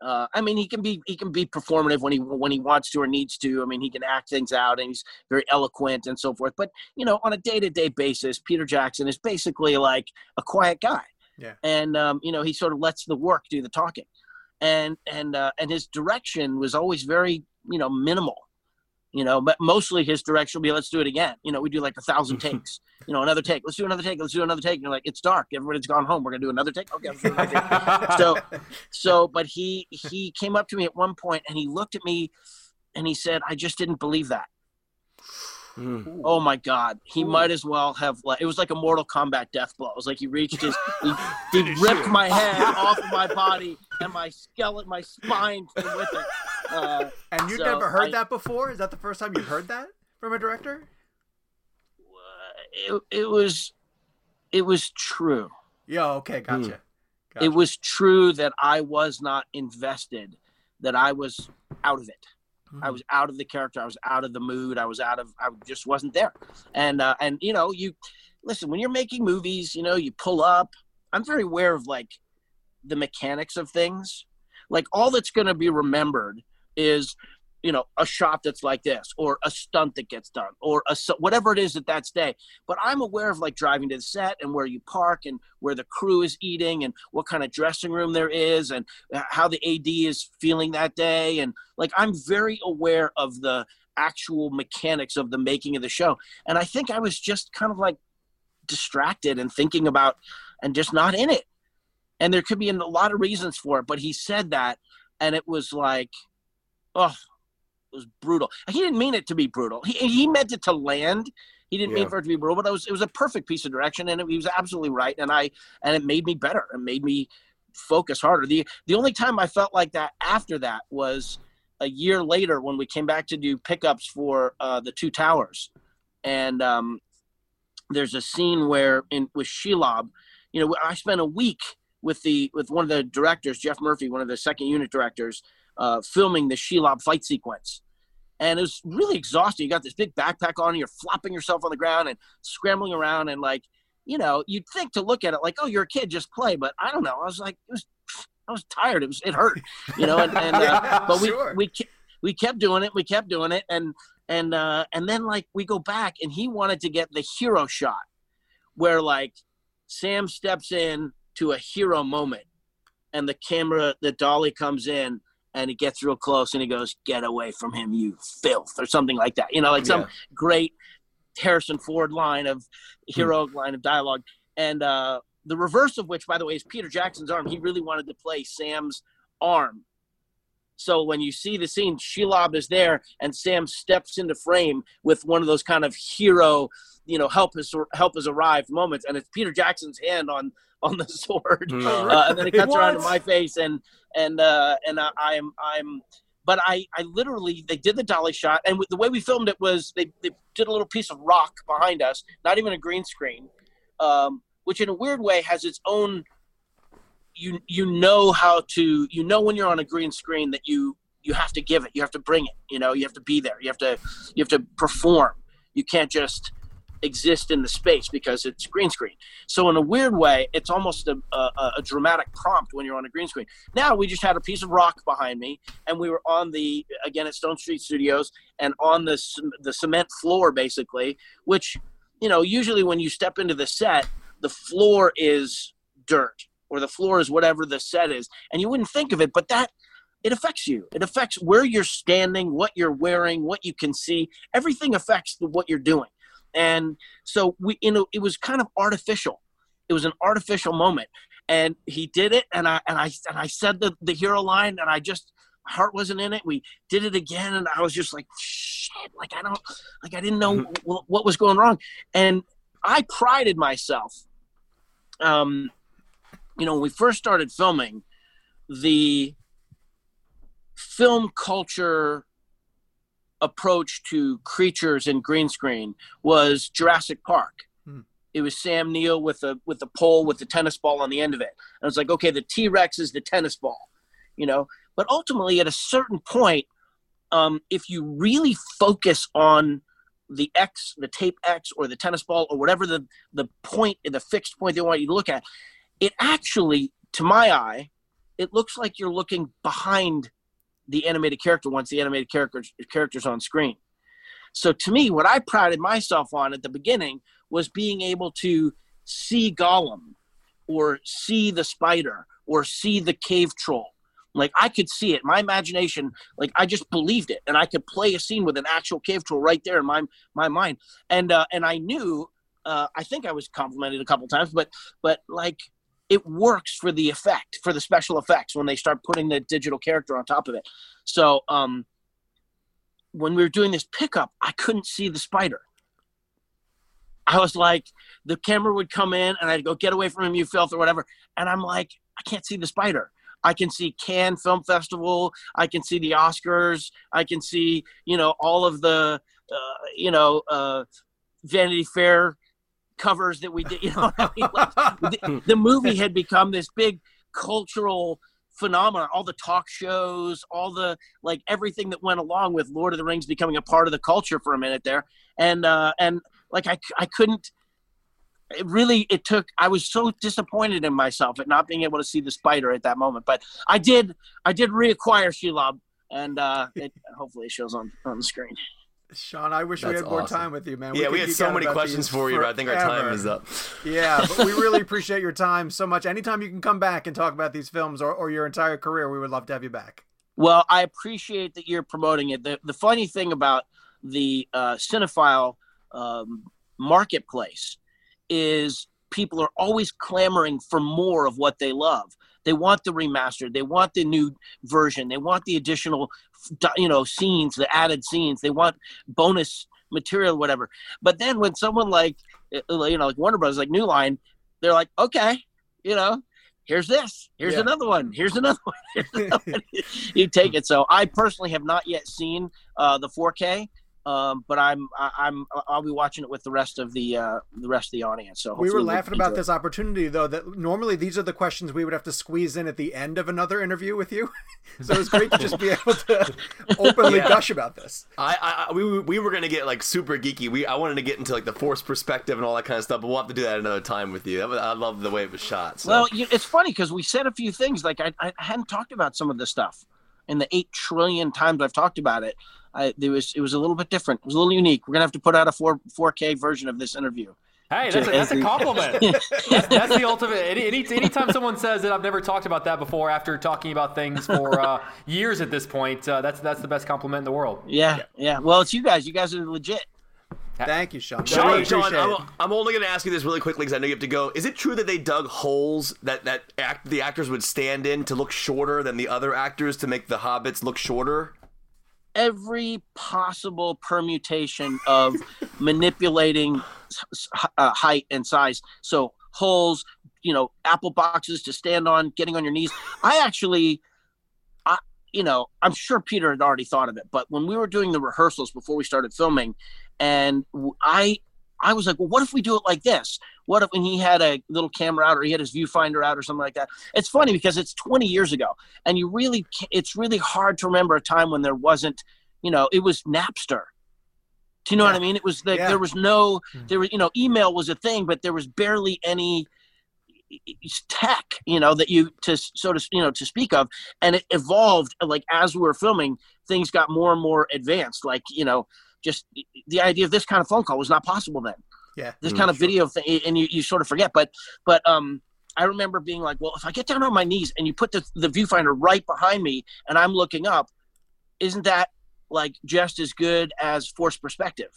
Uh, I mean, he can be he can be performative when he when he wants to or needs to. I mean, he can act things out, and he's very eloquent and so forth. But you know, on a day to day basis, Peter Jackson is basically like a quiet guy. Yeah. And um, you know, he sort of lets the work do the talking, and and uh, and his direction was always very you know minimal. You know, but mostly his direction will be, "Let's do it again." You know, we do like a thousand (laughs) takes. You know, another take. Let's do another take. Let's do another take. And you're like, "It's dark. Everybody's gone home. We're gonna do another take." Okay. Let's do another take. (laughs) so so but he he came up to me at one point and he looked at me and he said i just didn't believe that oh my god he might as well have like it was like a mortal kombat death blow it was like he reached his he, (laughs) he ripped my head off of my body and my skeleton my spine with it uh, And you've So, never heard I- that before? Is that the first time you've heard that from a director? it, it was it was true Yeah. Okay. Gotcha. Gotcha. it was true that I was not invested, that I was out of it. I was out of the character. I was out of the mood. I was out of. I just wasn't there. And uh, and you know, you listen when you're making movies. You know, you pull up. I'm very aware of like the mechanics of things. Like all that's going to be remembered is you know a shot that's like this or a stunt that gets done or a whatever it is at that day. But i'm aware of like driving to the set and where you park and where the crew is eating and what kind of dressing room there is and uh, how the ad is feeling that day. And like i'm very aware of the actual mechanics of the making of the show. And i think i was just kind of like distracted and thinking about and just not in it. And there could be a lot of reasons for it but he said that and it was like oh it was brutal. He didn't mean it to be brutal. He, he meant it to land. He didn't mean for it to be brutal but it was, it was a perfect piece of direction and it, he was absolutely right and i and it made me better. It made me focus harder. The the only time i felt like that after that was a year later when we came back to do pickups for uh, the two towers. And um, there's a scene where in with shelob you know i spent a week with the with one of the directors Geoff Murphy one of the second unit directors uh, filming the shelob fight sequence. And it was really exhausting. You got this big backpack on and you're flopping yourself on the ground and scrambling around and like you know you'd think to look at it like oh you're a kid just play. But i don't know. I was like it was i was tired. It was it hurt you know and, and (laughs) uh, Yeah, but we sure. we we kept doing it we kept doing it and and uh and then like we go back and he wanted to get the hero shot where like sam steps in to a hero moment and the camera the dolly comes in and it gets real close and he goes get away from him you filth or something like that. You know like some Yeah. great harrison ford line of hero line of dialogue. And uh the reverse of which by the way is peter jackson's arm. He really wanted to play sam's arm. So when you see the scene, Shelob is there, and Sam steps into frame with one of those kind of hero, you know, help has help has arrived moments, and it's Peter Jackson's hand on (laughs) on the sword, uh, and then it cuts around to my face, and and uh, and I, I'm I'm, but I I literally they did the dolly shot, and the way we filmed it was they they did a little piece of rock behind us, not even a green screen, um, which in a weird way has its own you you know how to you know when you're on a green screen that you you have to give it you have to bring it you know you have to be there you have to you have to perform. You can't just exist in the space because it's green screen. So in a weird way it's almost a, a, a dramatic prompt when you're on a green screen. Now we just had a piece of rock behind me and we were on the again at stone street studios and on the the cement floor basically which you know usually when you step into the set the floor is dirt or the floor is whatever the set is and you wouldn't think of it but that it affects you. It affects where you're standing what you're wearing what you can see. Everything affects the, what you're doing and so we you know it was kind of artificial. It was an artificial moment. And he did it and i and i and i said the, the hero line and i just my heart wasn't in it. We did it again and i was just like shit like i don't like i didn't know what, what was going wrong. And i prided myself um you know when we first started filming the film culture approach to creatures in green screen was Jurassic Park. Hmm. It was Sam Neill with a with a pole with the tennis ball on the end of it. And it's like, okay, the T Rex is the tennis ball, you know. But ultimately, at a certain point, um, if you really focus on the X, the tape X, or the tennis ball, or whatever the the point, the fixed point they want you to look at, it actually, to my eye, it looks like you're looking behind the animated character once the animated character character's on screen. So to me, what I prided myself on at the beginning was being able to see Gollum or see the spider or see the cave troll. Like I could see it. My imagination, like I just believed it, and I could play a scene with an actual cave troll right there in my my mind. And uh, and I knew. Uh, I think I was complimented a couple times, but but like it works for the effect, for the special effects when they start putting the digital character on top of it. So um, when we were doing this pickup, I couldn't see the spider. I was like, the camera would come in and I'd go, get away from him, you filth, or whatever. And I'm like, I can't see the spider. I can see Cannes Film Festival. I can see the Oscars. I can see, you know, all of the, uh, you know, uh, Vanity Fair covers that we did. You know, I mean? like, (laughs) the, the movie had become this big cultural phenomenon. All the talk shows, all the like everything that went along with Lord of the Rings becoming a part of the culture for a minute there, and uh, and like I I couldn't. It really it took. I was so disappointed in myself at not being able to see the spider at that moment, but I did. I did reacquire Shelob, and uh, it, hopefully it shows on on the screen. Sean, I wish we That's had more awesome. time with you, man. yeah, we had geek so many questions for you, but I think our time is up. (laughs) Yeah, but we really appreciate your time so much. Anytime you can come back and talk about these films or, or your entire career, we would love to have you back. Well, I appreciate that you're promoting it. The the funny thing about the uh, cinephile um, marketplace is people are always clamoring for more of what they love. They want the remastered. They want the new version. They want the additional, you know, scenes, the added scenes. They want bonus material, whatever. But then when someone like, uh, you know, like Warner Brothers, like New Line, they're like, okay, you know, here's this, here's Yeah. another one, here's another one, here's another one. you take it. So I personally have not yet seen uh, the 4K, um, but I'm I, I'm I'll be watching it with the rest of the uh, the rest of the audience. So We were laughing enjoy about it. this opportunity, though, that normally these are the questions we would have to squeeze in at the end of another interview with you. (laughs) so it's great to just be (laughs) able to openly Yeah. gush about this. I, I I- we we were gonna get like super geeky. We I wanted to get into like the force perspective and all that kind of stuff, but we'll have to do that another time with you. I love the way it was shot. So. Well, you, it's funny because we said a few things like I, I hadn't talked about some of this stuff, in the eight trillion times I've talked about it, I, there was it was a little bit different. It was a little unique. We're gonna have to put out a four four K version of this interview. Hey, that's a, that's a compliment. (laughs) that's, that's the ultimate. Any, any, anytime someone says that I've never talked about that before after talking about things for uh, years at this point, uh, that's that's the best compliment in the world. Yeah, yeah. Well, it's you guys. You guys are legit. Thank you, Sean. Sean, Really Sean, I'm. I'm only going to ask you this really quickly because I know you have to go. Is it true that they dug holes that that act, the actors would stand in to look shorter than the other actors to make the hobbits look shorter? Every possible permutation of (laughs) manipulating uh, height and size. So holes, you know, apple boxes to stand on, getting on your knees. I actually, I, you know, I'm sure Peter had already thought of it, but when we were doing the rehearsals before we started filming, and I, I was like, well, what if we do it like this? What if when he had a little camera out or he had his viewfinder out or something like that? It's funny because it's 20 years ago, and you really, it's really hard to remember a time when there wasn't, you know, it was Napster. Do you know what I mean? It was like Yeah. there was no, hmm. there was, you know, email was a thing, but there was barely any tech, you know, that you to so to you know to speak of, and it evolved like as we were filming, things got more and more advanced. Like you know, just the idea of this kind of phone call was not possible then. Yeah. This Mm, kind of video thing, and you, you sort of forget. But but um, I remember being like, well, if I get down on my knees and you put the the viewfinder right behind me and I'm looking up, isn't that like just as good as forced perspective?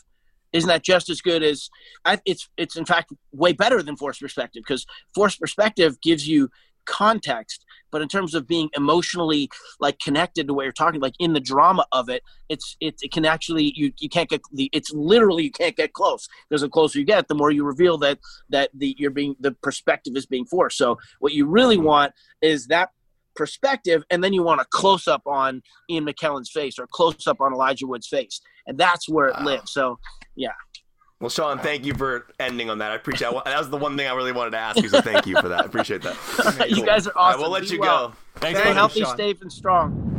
Isn't that just as good as I, it's it's in fact way better than forced perspective because forced perspective gives you context but in terms of being emotionally like connected to what you're talking like in the drama of it it's it, it can actually you you can't get the it's literally you can't get close because the closer you get the more you reveal that that the you're being the perspective is being forced. So what you really mm-hmm. want is that perspective and then you want a close up on Ian McKellen's face or close up on Elijah Wood's face and that's where it lives. So yeah Well, Sean, thank you for ending on that. I appreciate it. That was the one thing I really wanted to ask you, so thank you for that. I appreciate that. you guys are All right, awesome we'll let Be you well. go. Thanks, Thank stay you, healthy Sean. safe and strong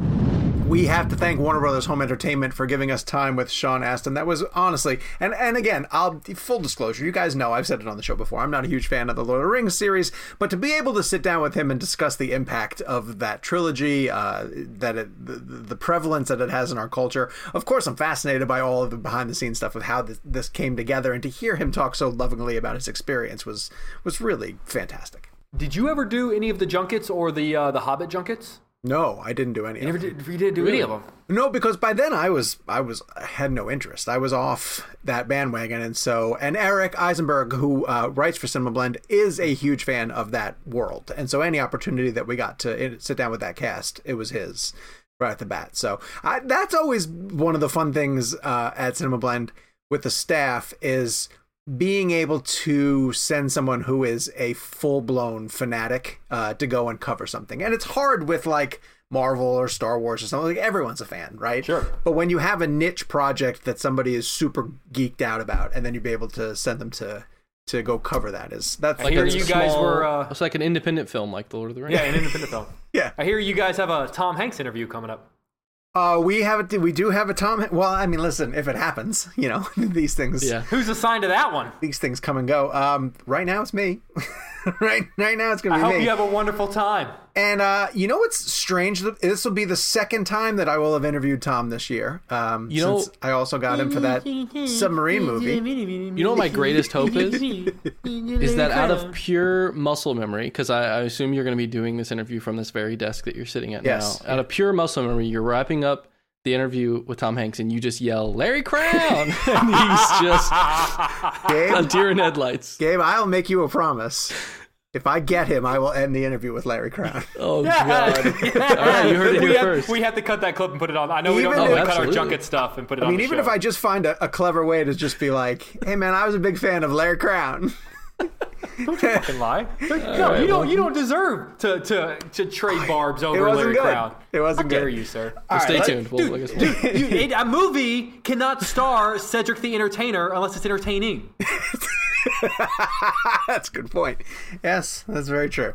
we have to thank Warner Brothers Home Entertainment for giving us time with Sean Astin. That was honestly, and and again, I'll full disclosure. You guys know I've said it on the show before. I'm not a huge fan of the Lord of the Rings series, but to be able to sit down with him and discuss the impact of that trilogy, uh, that it, the, the prevalence that it has in our culture. Of course, I'm fascinated by all of the behind the scenes stuff of how this, this came together, and to hear him talk so lovingly about his experience was was really fantastic. Did you ever do any of the junkets or the uh, the Hobbit junkets? No, I didn't do any. You of never it. did. You didn't do any of them. No, because by then I was I was I had no interest. I was off that bandwagon, and so and Eric Eisenberg, who uh, writes for Cinema Blend, is a huge fan of that world, and so any opportunity that we got to uh, sit down with that cast, it was his right at the bat. So I, that's always one of the fun things uh, at Cinema Blend with the staff is being able to send someone who is a full blown fanatic uh, to go and cover something, and it's hard with like Marvel or Star Wars or something. Like everyone's a fan, right? Sure. But when you have a niche project that somebody is super geeked out about, and then you'd be able to send them to to go cover that is that's I hear that's- you guys Small- were. Uh, It's like an independent film, like The Lord of the Rings. yeah, an independent film. (laughs) yeah. I hear you guys have a Tom Hanks interview coming up. Uh, we have a, we do have a Tom. Well, I mean, listen, if it happens, you know, (laughs) these things. Yeah. Who's assigned to that one? These things come and go. Um, right now it's me. (laughs) right, right now it's gonna I hope me. you have a wonderful time. And uh, you know what's strange? This will be the second time that I will have interviewed Tom this year. Um, You know- since I also got him for that submarine movie. You know what my greatest hope is? (laughs) is that out of pure muscle memory, because I, I assume you're going to be doing this interview from this very desk that you're sitting at Yes. now. Out of pure muscle memory, you're wrapping up the interview with Tom Hanks and you just yell, Larry Crowne! (laughs) and he's just a deer in headlights. Gabe, I'll make you a promise. If I get him, I will end the interview with Larry Crowne. (laughs) Oh, God. (laughs) All right, you heard it we here have, first. We have to cut that clip and put it on. I know we Even don't if- normally cut our junket stuff and put it I on. mean, the even show. if I just find a, a clever way to just be like, "Hey, man, I was a big fan of Larry Crowne." (laughs) (laughs) fucking lie. No, you don't. You don't deserve to to to trade barbs over wasn't Larry good. Crown. It wasn't How dare good. you, sir? All Stay right, tuned. We'll, I guess we'll- Dude, it- a movie cannot star Cedric the Entertainer unless it's entertaining. (laughs) (laughs) That's a good point. Yes, that's very true.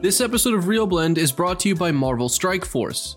This episode of ReelBlend is brought to you by Marvel Strike Force.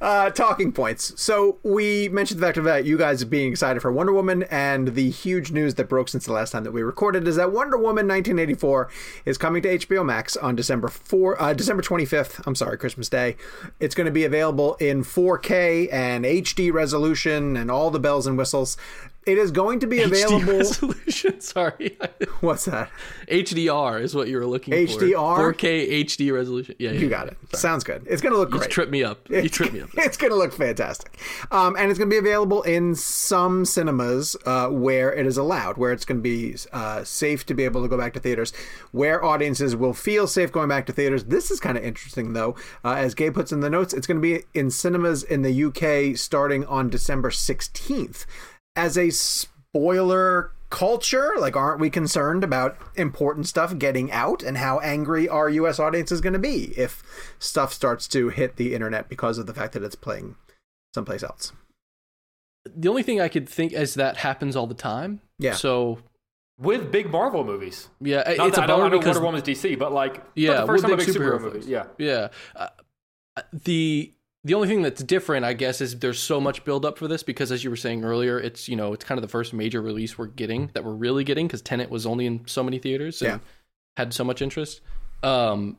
Uh, talking points. So we mentioned the fact of that you guys being excited for Wonder Woman, and the huge news that broke since the last time that we recorded is that Wonder Woman 1984 is coming to HBO Max on December four, uh, December 25th. I'm sorry, Christmas Day. It's going to be available in 4K and HD resolution and all the bells and whistles. It is going to be HD available. (laughs) resolution. Sorry. (laughs) What's that? HDR is what you were looking for. HDR? 4K HD resolution. Yeah, yeah You got it. Sounds good. It's going to look You great. tripped me up. You (laughs) tripped me up. it's going to look fantastic. Um, and it's going to be available in some cinemas uh, where it is allowed, where it's going to be uh, safe to be able to go back to theaters, where audiences will feel safe going back to theaters. This is kind of interesting, though. Uh, as Gabe puts in the notes, it's going to be in cinemas in the UK starting on December 16th. As a spoiler culture? Like, aren't we concerned about important stuff getting out? And how angry our U.S. audience is going to be if stuff starts to hit the internet because of the fact that it's playing someplace else? The only thing I could think is that happens all the time. Yeah. So with big Marvel movies. yeah, Not it's that, a I, know, bummer I know because Wonder Woman's DC, but like yeah, the first with time a big big superhero superhero movie. films. Yeah. yeah. Uh, the the only thing that's different, I guess, is there's so much build up for this because, as you were saying earlier, it's you know it's kind of the first major release we're getting that we're really getting because Tenet was only in so many theaters and Yeah. had so much interest. Um,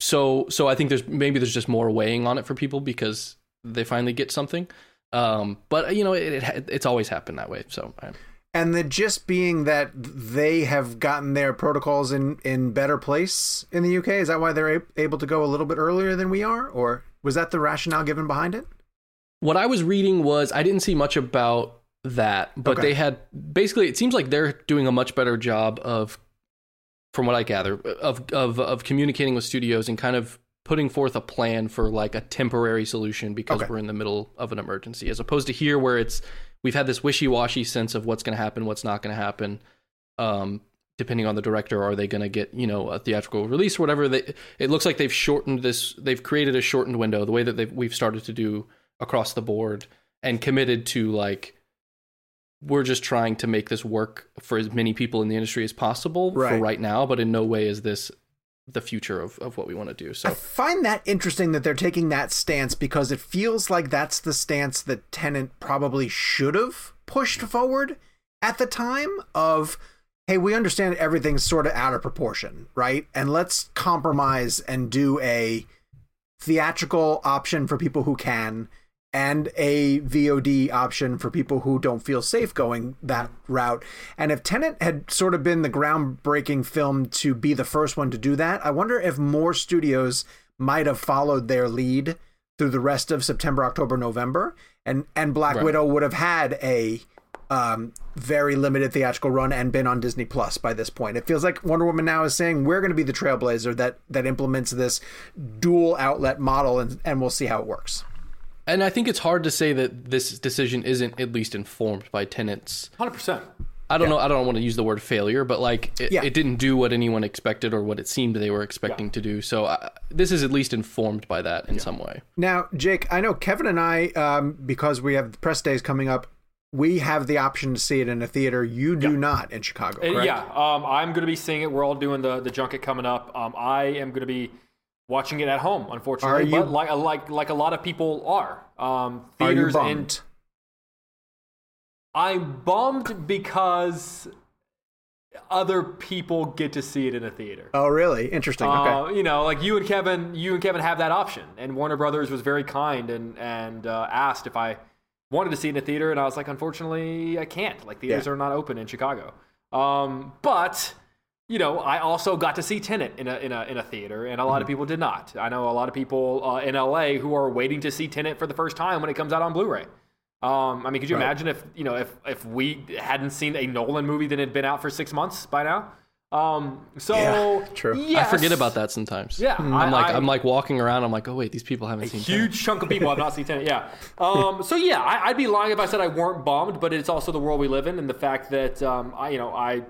so so I think there's maybe there's just more weighing on it for people because they finally get something. Um, but you know it, it it's always happened that way. So I, And the just being that they have gotten their protocols in in better place in the UK is that why they're able to go a little bit earlier than we are, or was that the rationale given behind it? what I was reading was I didn't see much about that, but Okay. they had basically it seems like they're doing a much better job of from what I gather of of of communicating with studios and kind of putting forth a plan for like a temporary solution because Okay. we're in the middle of an emergency as opposed to here where it's we've had this wishy-washy sense of what's going to happen, what's not going to happen. Um depending on the director are they going to get you know a theatrical release or whatever they it looks like they've shortened this they've created a shortened window the way that they've, we've started to do across the board and committed to like we're just trying to make this work for as many people in the industry as possible for Right. right now but in no way is this the future of, of what we want to do so I find that interesting that they're taking that stance because it feels like that's the stance that Tenet probably should have pushed forward at the time of hey, we understand everything's sort of out of proportion, right? And let's compromise and do a theatrical option for people who can and a VOD option for people who don't feel safe going that route. And if Tenet had sort of been the groundbreaking film to be the first one to do that, I wonder if more studios might have followed their lead through the rest of September, October, November, and and Black Right. Widow would have had a um, very limited theatrical run and been on Disney Plus by this point. It feels like Wonder Woman now is saying we're going to be the trailblazer that that implements this dual outlet model, and and we'll see how it works. and i think it's hard to say that this decision isn't at least informed by Tenet's Hundred percent. I don't know. I don't want to use the word failure, but like it, Yeah. it didn't do what anyone expected or what it seemed they were expecting to do. So I, this is at least informed by that in some way. Now, Jake, I know Kevin and I, um, because we have the press days coming up, we have the option to see it in a theater. You do not in Chicago, Uh, correct? Yeah, um, I'm going to be seeing it. We're all doing the, the junket coming up. Um, I am going to be watching it at home, unfortunately. Are you- But like like like a lot of people are. Um, Are theaters in bummed? I'm bummed because other people get to see it in a theater. Oh, really? Interesting. Okay. Uh, you know, like you and Kevin, you and Kevin have that option, and Warner Brothers was very kind and and uh, asked if I wanted to see it in a theater, and I was like, unfortunately, I can't. Like theaters Yeah. are not open in Chicago. Um, but you know, I also got to see Tenet in a in a in a theater, and a Mm-hmm. lot of people did not. I know a lot of people uh, in LA who are waiting to see Tenet for the first time when it comes out on Blu-ray. Um, I mean, could you Right. imagine if you know if if we hadn't seen a Nolan movie that had been out for six months by now? Um, so Yeah, true. Yes. I forget about that sometimes. Yeah, I'm like I- am like walking around. I'm like, oh wait, these people haven't seen. Tenet. huge chunk of people have not seen Tenet. Yeah. (laughs) Um, so yeah, I, I'd be lying if I said I weren't bummed, but it's also the world we live in, and the fact that um, I, you know, I,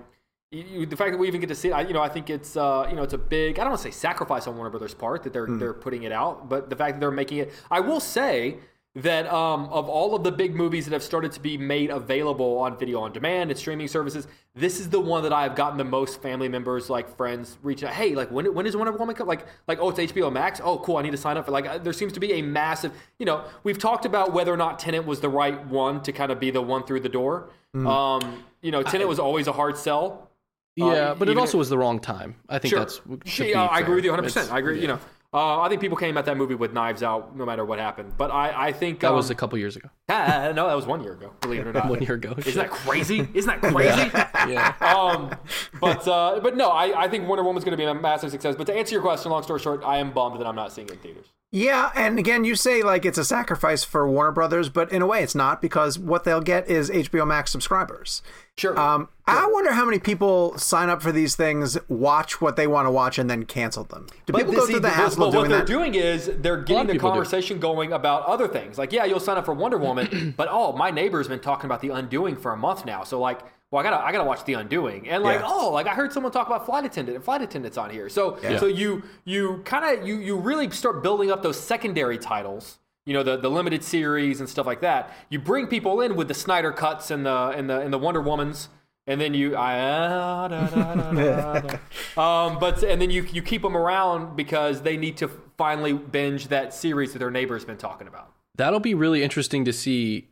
you, the fact that we even get to see it, I, you know, I think it's, uh, you know, it's a big. I don't want to say sacrifice on Warner Brothers' part that they're they're putting it out, but the fact that they're making it. I will say that um, of all of the big movies that have started to be made available on video on demand and streaming services, this is the one that I've gotten the most family members, like friends, reaching out. Hey, like when when is Wonder Woman come? Like like oh, it's HBO Max. Oh, cool. I need to sign up for. Like uh, there seems to be a massive. You know, we've talked about whether or not Tenet was the right one to kind of be the one through the door. Um, you know, Tenet was always a hard sell. Yeah, Uh, but it also was the wrong time. I think Sure. that's. should She- be uh, I agree with you 100. percent I agree. You know, uh, I think people came at that movie with knives out, no matter what happened. But I, I think That um, was a couple years ago. (laughs) ah, no, that was one year ago. Believe it or (laughs) not, One year ago. Isn't that crazy? Isn't that crazy? (laughs) Yeah. um, but uh, but no, I, I think Wonder Woman's going to be a massive success. But to answer your question, long story short, I am bummed that I'm not seeing it in theaters. Yeah, and again, you say like it's a sacrifice for Warner Brothers, but in a way, it's not because what they'll get is HBO Max subscribers. Sure. Um, I wonder how many people sign up for these things, watch what they want to watch, and then cancel them. Do people But go through the hassle but of doing what they're that? doing is they're getting the people do. conversation going about other things. Like, yeah, you'll sign up for Wonder Woman, (clears throat) but oh, my neighbor's been talking about The Undoing for a month now. So, like, well, I gotta I gotta watch The Undoing, and like Yeah. oh, like I heard someone talk about flight attendant and flight attendants on here. So so you you kind of you you really start building up those secondary titles. You know the, the limited series and stuff like that. You bring people in with the Snyder cuts and the and the and the Wonder Womans, and then you I, ah, da, da, da, da, da. (laughs) um, but and then you you keep them around because they need to finally binge that series that their neighbor's been talking about. That'll be really interesting to see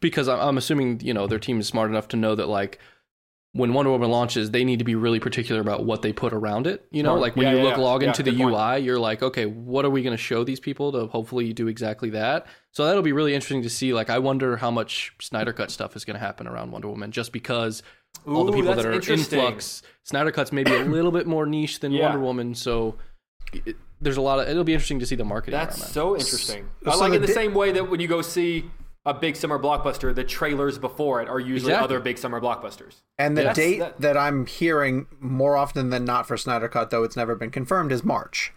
because I'm, I'm assuming you know their team is smart enough to know that like when Wonder Woman launches, they need to be really particular about what they put around it. You know, Smart. like when Yeah, you yeah, look yeah. log Yeah, into the good point. UI, you're like, okay, what are we going to show these people to hopefully do exactly that? So that'll be really interesting to see. Like, I wonder how much Snyder Cut stuff is going to happen around Wonder Woman, just because all the people that are in flux. Snyder Cut's maybe a little bit more niche than Yeah. Wonder Woman, so. It, there's a lot of. It'll be interesting to see the marketing That's around that. so interesting. I so like in the di- same way that when you go see a big summer blockbuster, the trailers before it are usually Exactly. other big summer blockbusters. And the That's- date that- that, I'm hearing more often than not for Snyder Cut, though it's never been confirmed, is March.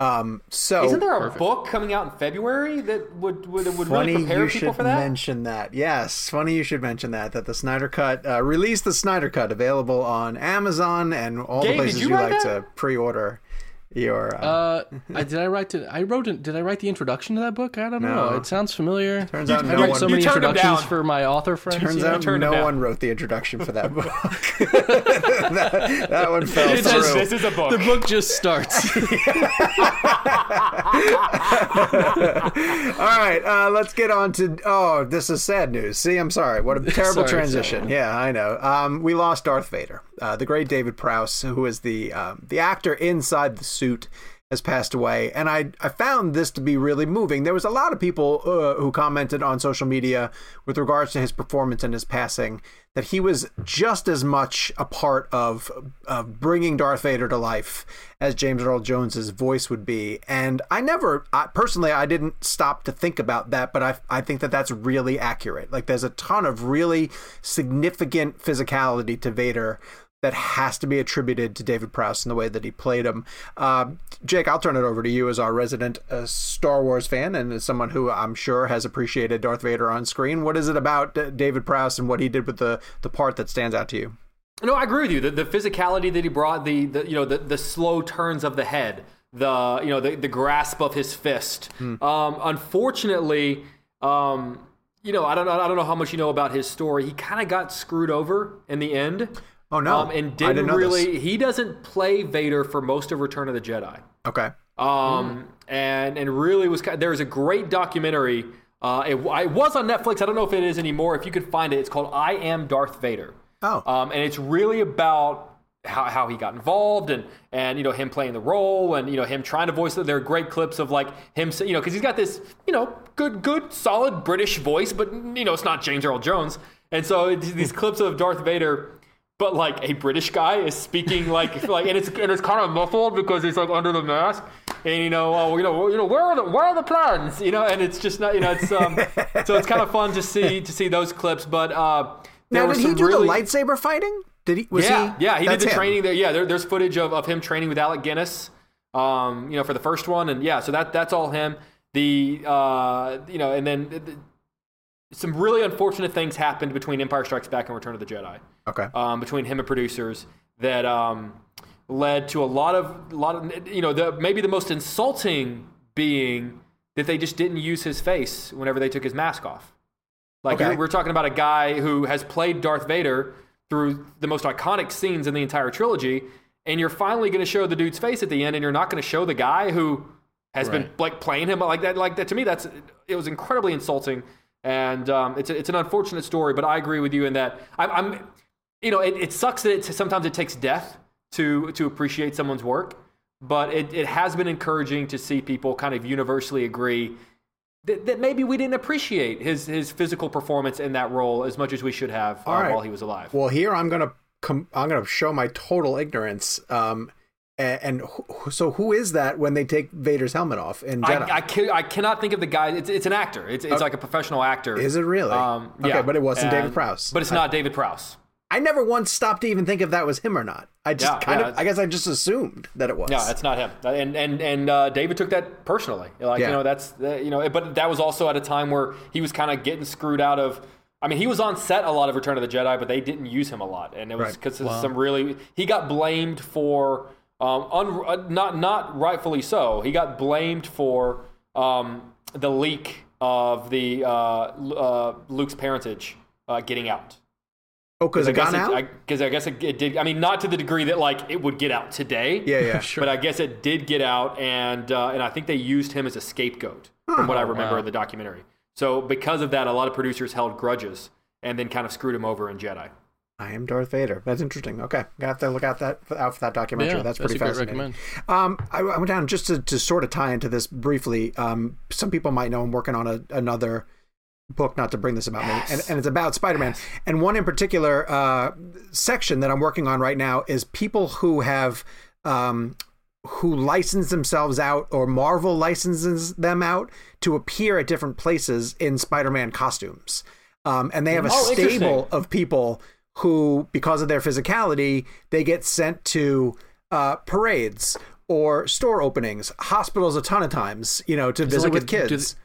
Um, so Isn't there a book coming out in February that would would, would funny really prepare you people for that? mention that. Yes, funny you should mention that. That the Snyder Cut uh, released the Snyder Cut available on Amazon and all Gabe, the places you you, like that? to pre-order your. Uh, Uh, (laughs) I, did I write to? I wrote. it- Did I write the introduction to that book? I don't know. It sounds familiar. Turns out I no write one- so many introductions for my author friends. Turns you out no one wrote the introduction for that book. that, (laughs) (laughs) that one fell It through. just- this is a book. the book just starts. All right, uh, let's get on to. Oh, this is sad news. See, I'm sorry. What a terrible Sorry, transition. sorry. Yeah, I know. Um, we lost Darth Vader. Uh, the great David Prowse, who is the um, the actor inside the suit, has passed away, and I I found this to be really moving. There was a lot of people uh, who commented on social media with regards to his performance and his passing that he was just as much a part of of bringing Darth Vader to life as James Earl Jones's voice would be. And I never, I, personally, I didn't stop to think about that, but I I think that that's really accurate. Like there's a ton of really significant physicality to Vader that has to be attributed to David Prowse and the way that he played him. Uh, Jake, I'll turn it over to you as our resident uh, Star Wars fan and as someone who I'm sure has appreciated Darth Vader on screen. What is it about uh, David Prowse and what he did with the, the part that stands out to you? No, I agree with you. The, the physicality that he brought, the, the you know the, the slow turns of the head, the you know the, the grasp of his fist. Hmm. Um, unfortunately, um, you know I don't I don't know how much you know about his story. He kind of got screwed over in the end. Oh, no. Um, and didn't, didn't really. this. He doesn't play Vader for most of Return of the Jedi. Okay. Um, and and really was ki- there's a great documentary. Uh, it, it was on Netflix. I don't know if it is anymore. If you could find it, it's called "I Am Darth Vader." Oh. um, and it's really about how, how he got involved and and you know him playing the role and you know him trying to voice it. There are great clips of like him, you know, because he's got this you know good good solid British voice, but you know it's not James Earl Jones. And so these clips of Darth Vader but like a British guy is speaking like (laughs) like and it's and it's kind of muffled because he's like under the mask and you know oh you know you know where are the where are the plans you know and it's just not you know it's um (laughs) so it's kind of fun to see to see those clips but uh there Now, did he do really, the lightsaber fighting? Did he? Was yeah he? yeah he did the him. training there yeah there, there's footage of, of him training with Alec Guinness um you know for the first one and yeah so that that's all him the uh you know and then the, some really unfortunate things happened between Empire Strikes Back and Return of the Jedi Okay. um, between him and producers that um, led to a lot of a lot of you know the maybe the most insulting being that they just didn't use his face whenever they took his mask off. Like Okay. we're talking about a guy who has played Darth Vader through the most iconic scenes in the entire trilogy, and you're finally going to show the dude's face at the end, and you're not going to show the guy who has been like playing him like that. Like that to me, that's it was incredibly insulting, and um, it's a, it's an unfortunate story. But I agree with you in that I'm, I'm you know, it, it sucks that it, sometimes it takes death to to appreciate someone's work, but it, it has been encouraging to see people kind of universally agree that, that maybe we didn't appreciate his his physical performance in that role as much as we should have uh, right. while he was alive. Well, here I'm gonna com- I'm gonna show my total ignorance. Um, and, who, so who is that when they take Vader's helmet off in Jedi? I, I, can, I cannot think of the guy. It's, it's an actor. It's, it's like a professional actor. is it really? Um, okay, yeah. but it wasn't David And- Prowse. But it's not David Prowse. I never once stopped to even think if that was him or not. I just Yeah, kind yeah, of, I guess I just assumed that it was. No, that's not him. And and and uh, David took that personally. Like Yeah. you know, that's uh, you know, but that was also at a time where he was kind of getting screwed out of I mean, he was on set a lot of Return of the Jedi, but they didn't use him a lot, and it was Right. because some really. He got blamed for, um, un, uh, not not rightfully so. He got blamed for um, the leak of the uh, uh, Luke's parentage uh, getting out. Oh, because it I guess got out. Because I, guess it, it did. I mean, not to the degree that like it would get out today. yeah, yeah. sure. (laughs) But I guess it did get out, and uh, and I think they used him as a scapegoat, from what I remember in the documentary. So because of that, a lot of producers held grudges and then kind of screwed him over in Jedi. I am Darth Vader. That's interesting. Okay, I have to look out that out for that documentary. Yeah, that's pretty fascinating. Um, I, I went down just to, to sort of tie into this briefly. Um, some people might know I'm working on a, another book, not to bring this about me, and, and it's about Spider-Man. And one in particular uh, section that I'm working on right now is people who have um, who license themselves out or Marvel licenses them out to appear at different places in Spider-Man costumes. Um, and they have a Oh, stable of people who, because of their physicality, they get sent to uh, parades or store openings, hospitals a ton of times, you know, to it visit like with a- kids.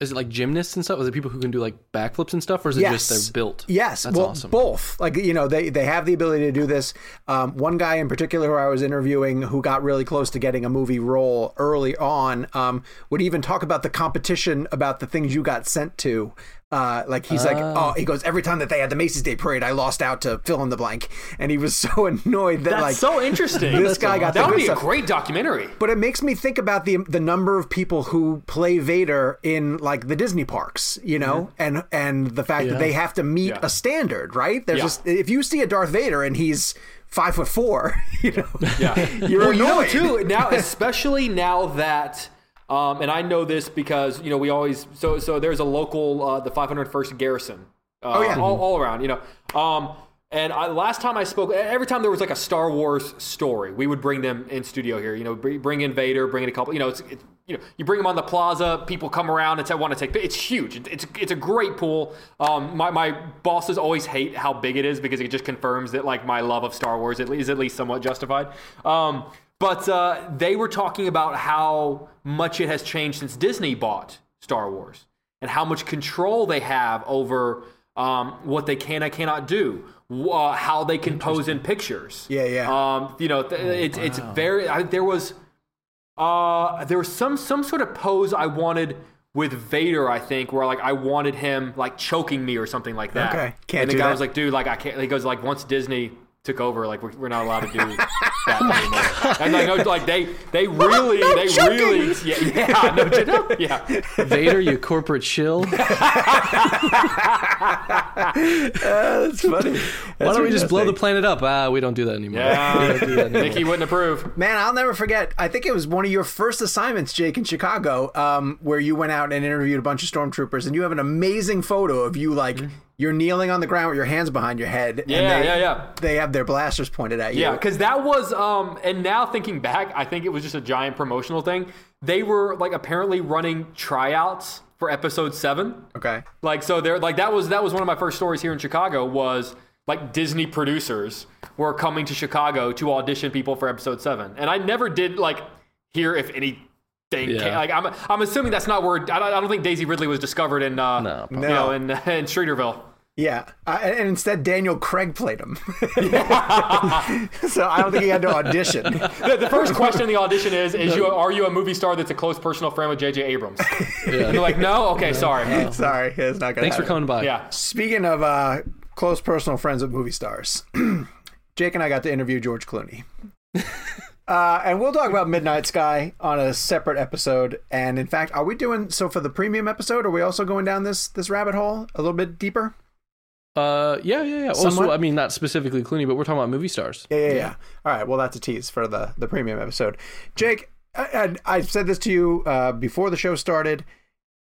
Is it like gymnasts and stuff? Is it people who can do like backflips and stuff, or is it Yes. just they're built? Yes, that's well, awesome. both. Like you know, they they have the ability to do this. Um, one guy in particular who I was interviewing, who got really close to getting a movie role early on, um, would even talk about the competition about the things you got sent to. Uh, like he's like, Ah. oh, he goes every time that they had the Macy's Day Parade, I lost out to fill in the blank, and he was (laughs) so annoyed that That's like so interesting. this guy got that would good be a great documentary. But it makes me think about the the number of people who play Vader in like the Disney parks, you know, and and the fact that they have to meet Mm-hmm. Yeah. a standard, right? There's Yeah. just if you see a Darth Vader and he's five foot four, (laughs) you know, Yeah, (laughs) you're well, you know annoyed. too now, especially now that, um, and I know this because you know we always so so there's a local uh, the 501st Garrison. Uh, Oh, yeah. all, all around, you know. Um, and I, last time I spoke, every time there was like a Star Wars story, we would bring them in studio here. You know, bring, in Vader, bring in a couple. You know, it's, it's you know, you bring them on the plaza, people come around and say, want to take. It's huge. It's it's a great pool. Um, my my bosses always hate how big it is because it just confirms that like my love of Star Wars at least, is at least somewhat justified. Um, but uh, they were talking about how much it has changed since Disney bought Star Wars and how much control they have over um, what they can and cannot do, uh, how they can pose in pictures. Yeah, yeah. Um, you know, th- it's it's very. I, there was uh, there was some some sort of pose I wanted with Vader. I think where like I wanted him like choking me or something like that. Okay. Can't and the guy that. was like, dude, like I can't. He goes like once Disney took over, like we're, we're not allowed to do that anymore. And like, no, like they they really they really yeah yeah no, no yeah. Vader, you corporate shill. Why (laughs) That's funny. Why don't we just blow the planet up? Ah, we don't do that anymore. Yeah, We don't that anymore. Nicky wouldn't approve. Man, I'll never forget. I think it was one of your first assignments, Jake, in Chicago, um, where you went out and interviewed a bunch of stormtroopers, and you have an amazing photo of you like you're kneeling on the ground with your hands behind your head. and Yeah, they, yeah, yeah. They have their blasters pointed at you. Yeah, because that was, um, and now thinking back, I think it was just a giant promotional thing. They were like apparently running tryouts for episode seven. Okay. Like, so they're like that was that was one of my first stories here in Chicago was like Disney producers were coming to Chicago to audition people for episode seven, and I never did like hear if anything. Yeah. Like I'm, I'm assuming that's not where I don't, I don't think Daisy Ridley was discovered in, uh, No, you know, in (laughs) in Streeterville. Yeah, uh, and and instead Daniel Craig played him. (laughs) so I don't think he had to audition. The, the first question in the audition is: Is you are you a movie star that's a close personal friend with J.J. Abrams? And they're like, no. Okay, sorry. Sorry, it's not gonna. Thanks for coming by. Yeah. Speaking of uh, close personal friends with movie stars, (clears throat) Jake and I got to interview George Clooney. (laughs) Uh, and we'll talk about Midnight Sky on a separate episode. And in fact, are we doing so for the premium episode? Are we also going down this this rabbit hole a little bit deeper? Uh, yeah, yeah, yeah. Also, I mean, not specifically Clooney, but we're talking about movie stars. Yeah, yeah, yeah. All right. Well, that's a tease for the the premium episode. Jake, I, I, I said this to you uh, before the show started.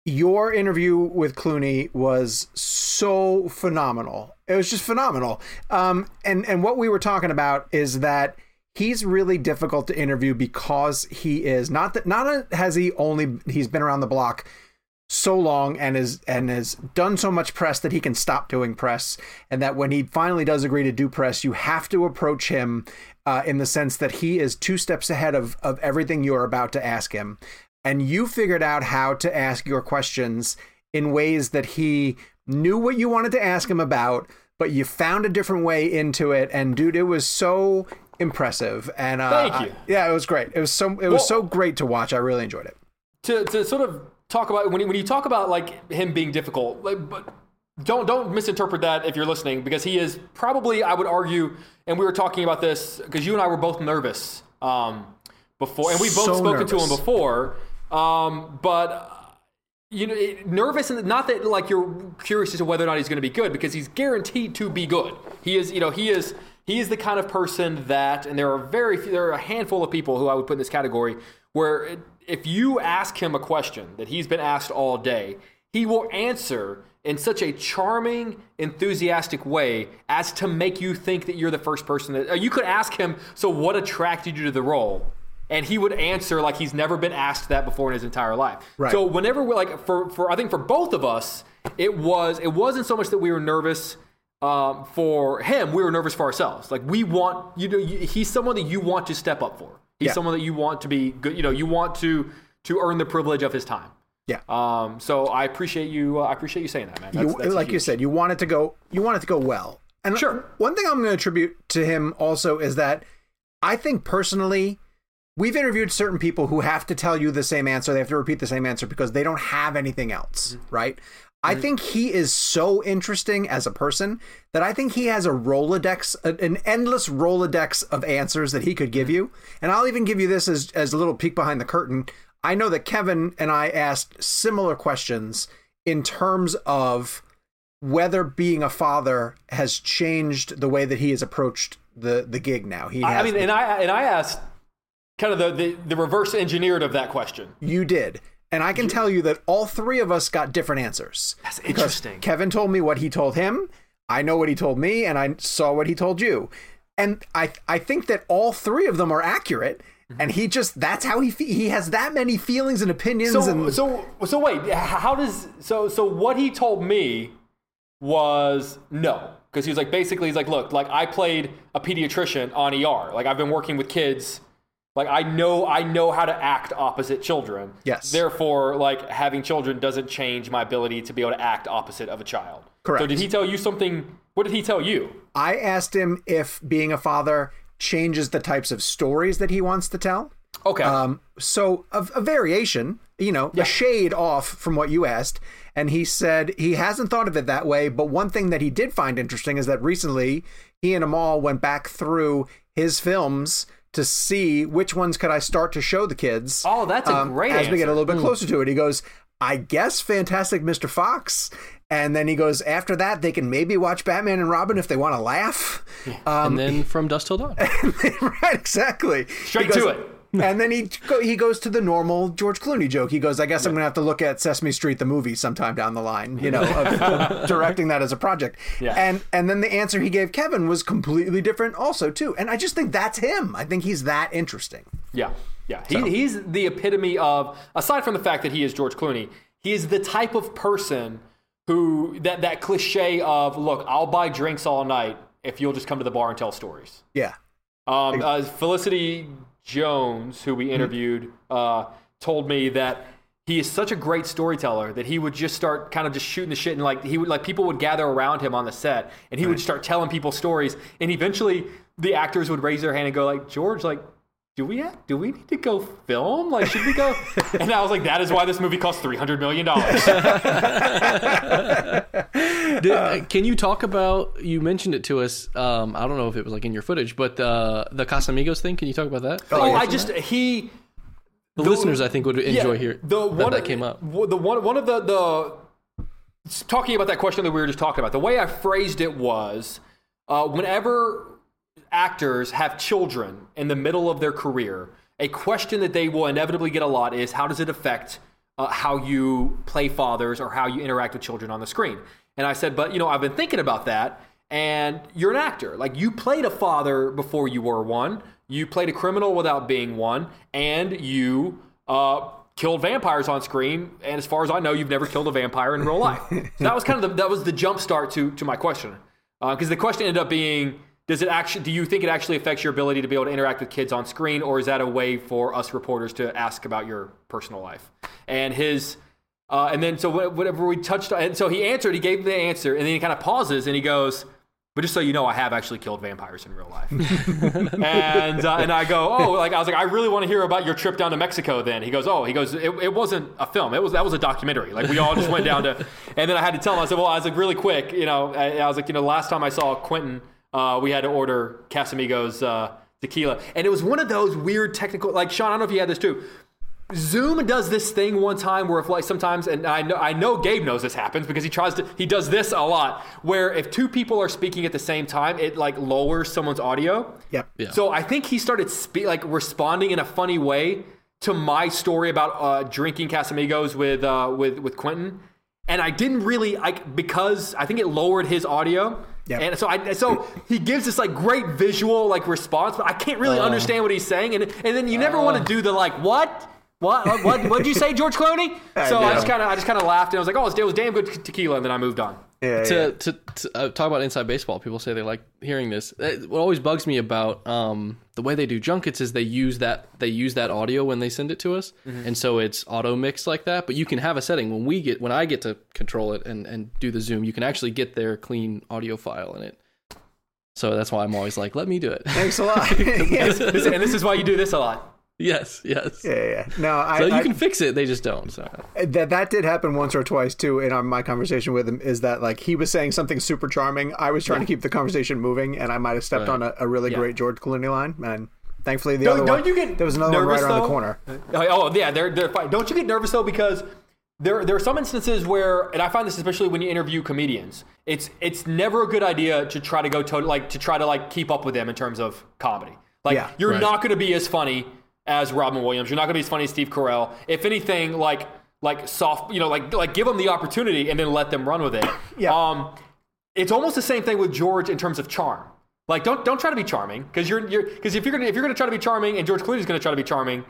Your interview with Clooney was so phenomenal. It was just phenomenal. Um, and and what we were talking about is that he's really difficult to interview because he is not that not a, has he only he's been around the block so long and is and has done so much press that he can stop doing press and that when he finally does agree to do press you have to approach him uh, in the sense that he is two steps ahead of of everything you're about to ask him and you figured out how to ask your questions in ways that he knew what you wanted to ask him about, but you found a different way into it. And dude, it was so impressive. And uh, Thank you. I- yeah, it was great. It was so it was Well- so great to watch. I really enjoyed it. to, to sort of talk about when you, when you talk about like him being difficult, like, but don't don't misinterpret that if you're listening because he is probably I would argue, and we were talking about this because you and I were both nervous um, before, and we both So spoken to him before, um, but. You know, nervous and not that like you're curious as to whether or not he's going to be good because he's guaranteed to be good. He is, you know, he is he is the kind of person that, and there are very few, there are a handful of people who I would put in this category where it, if you ask him a question that he's been asked all day, he will answer in such a charming, enthusiastic way as to make you think that you're the first person that uh, you could ask him. So, what attracted you to the role? And he would answer like he's never been asked that before in his entire life. Right. So whenever we're like for for I think for both of us, it was it wasn't so much that we were nervous um, for him. We were nervous for ourselves. Like we want you know you, he's someone that you want to step up for. He's Yeah. someone that you want to be good. You know you want to to earn the privilege of his time. Yeah. Um. So I appreciate you. Uh, I appreciate you saying that, man. That's, you, that's like you said, you want it to go. You want it to go well. And Sure. one thing I'm going to attribute to him also is that I think personally, we've interviewed certain people who have to tell you the same answer. They have to repeat the same answer because they don't have anything else, Mm-hmm. right? I think he is so interesting as a person that I think he has a Rolodex, an endless Rolodex of answers that he could give you. And I'll even give you this as, as a little peek behind the curtain. I know that Kevin and I asked similar questions in terms of whether being a father has changed the way that he has approached the the gig now. He I, mean, and I and I asked kind of the, the the reverse engineered of that question. you did. And I can tell you that all three of us got different answers. That's interesting. Kevin told me what he told him. I know what he told me, and I saw what he told you. And I I think that all three of them are accurate. Mm-hmm. And he just that's how he fe- he has that many feelings and opinions So and so so wait, how does so so what he told me was no because he was like basically he's like look like I played a pediatrician on ER like I've been working with kids like I know I know how to act opposite children Yes. therefore like having children doesn't change my ability to be able to act opposite of a child Correct. so did he tell you something what did he tell you I asked him if being a father changes the types of stories that he wants to tell. okay Um, so a, a variation, you know, a shade off from what you asked. And he said he hasn't thought of it that way. But one thing that he did find interesting is that recently he and Amal went back through his films to see which ones could I start to show the kids. um, Oh, that's a great As we get a little bit closer to it, he goes, I guess Fantastic Mr. Fox. And then he goes, after that, they can maybe watch Batman and Robin if they want to laugh. Um, and then from dusk till dawn. (laughs) right, exactly. Straight goes- to it. (laughs) and then he go, he goes to the normal George Clooney joke. He goes, "I guess I'm gonna have to look at Sesame Street the movie sometime down the line, you know, of, (laughs) of (laughs) directing that as a project." Yeah. And and then the answer he gave Kevin was completely different, also too. And I just think that's him. I think he's that interesting. Yeah, yeah. He, he's the epitome of, aside from the fact that he is George Clooney, he is the type of person who that that cliche of, look, I'll buy drinks all night if you'll just come to the bar and tell stories. Yeah. Um, uh, Felicity Jones, who we interviewed, uh, told me that he is such a great storyteller that he would just start kind of just shooting the shit and like he would like people would gather around him on the set and he would start telling people stories. And eventually the actors would raise their hand and go like George like do we have, do we need to go film like should we go (laughs) and I was like that is why this movie cost 300 million dollars (laughs) uh, can you talk about? You mentioned it to us. Um, I don't know if it was like in your footage, but uh, the Casamigos thing. Can you talk about that? oh I just he the, listeners, I think, would enjoy hear the that, one that came up. The one one of the the talking about that question that we were just talking about. The way I phrased it was, uh, whenever actors have children in the middle of their career, a question that they will inevitably get a lot is how does it affect uh, how you play fathers or how you interact with children on the screen? And I said, but you know, I've been thinking about that. And you're an actor. Like you played a father before you were one. You played a criminal without being one, and you uh, killed vampires on screen. And as far as I know, you've never killed a vampire in real life. (laughs) so that was kind of the, that was the jump start to to my question, because the question ended up being. Does it actually? Do you think it actually affects your ability to be able to interact with kids on screen, or is that a way for us reporters to ask about your personal life? And his Uh, and then so whatever we touched on, and so he answered. He gave the answer, and then he kind of pauses and he goes, "But just so you know, I have actually killed vampires in real life." (laughs) and uh, and I go, "Oh, like I was like, I really want to hear about your trip down to Mexico." Then he goes, "Oh, he goes, it, it wasn't a film. It was that was a documentary. Like we all just went down to." And then I had to tell him. I said, "Well, I was like really quick. You know, I, I was like, you know, last time I saw Quentin, uh, we had to order Casamigos uh, tequila, and it was one of those weird technical. Like Sean, I don't know if you had this too." Zoom does this thing one time where if like sometimes and I know I know Gabe knows this happens because he tries to he does this a lot where if two people are speaking at the same time it like lowers someone's audio. Yep. Yeah. So I think he started spe- like responding in a funny way to my story about uh, drinking Casamigos with uh, with with Quentin, and I didn't really like because I think it lowered his audio. Yep. And so I so he gives this like great visual like response, but I can't really uh. understand what he's saying, and and then you never want to uh. do the like what. What what what what'd you say, George Clooney? (laughs) So I, know. just kind of I just kind of laughed and I was like, oh, it was damn good tequila, and then I moved on. Yeah, yeah. to to, to uh, talk about inside baseball, people say they like hearing this. Uh, What always bugs me about um, the way they do junkets is they use that they use that audio when they send it to us, and so it's auto mixed like that. But you can have a setting when we get when I get to control it and and do the zoom, you can actually get their clean audio file in it. So that's why I'm always like, let me do it. Thanks a lot. (laughs) (laughs) yes. And this is why you do this a lot. Yes, yes. Yeah, yeah. No, I, So you I- can fix it, they just don't. So that that did happen once or twice too in our, my conversation with him is that like he was saying something super charming i was trying to keep the conversation moving and i might have stepped Right. on a, a really Yeah. great george clooney line and thankfully the Don't- other don't one you get there was another one right nervous, around the corner uh, Oh yeah, they're they're fine. Don't you get nervous though because there there are some instances where, and I find this especially when you interview comedians, it's it's never a good idea to try to go to like to try to like keep up with them in terms of comedy. Like Yeah. you're Right. not going to be as funny as Robin Williams. You're not going to be as funny as Steve Carell. If anything, like like soft, you know, like like give them the opportunity and then let them run with it. (coughs) Yeah. Um, it's almost the same thing with George in terms of charm. Like don't don't try to be charming because you're you're because if you're gonna if you're gonna try to be charming and George Clooney's gonna try to be charming,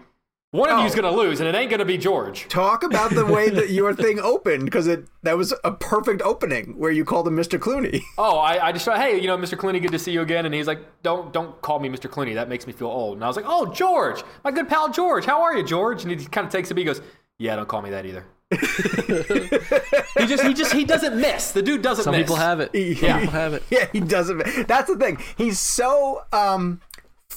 one of Oh. you's gonna lose and it ain't gonna be George. talk about the way that (laughs) your thing opened because it that was a perfect opening where you called him mr clooney (laughs) Oh, I, I just thought, hey, you know, Mr. Clooney, good to see you again. And he's like, don't don't call me Mr. Clooney. That makes me feel old. And I was like, oh, George, my good pal George, how are you, George? And he kind of takes a beat, goes, yeah, don't call me that either. (laughs) he just he just he doesn't miss. The dude doesn't some miss. people have it. Some Yeah. people have it. yeah he doesn't that's the thing he's so um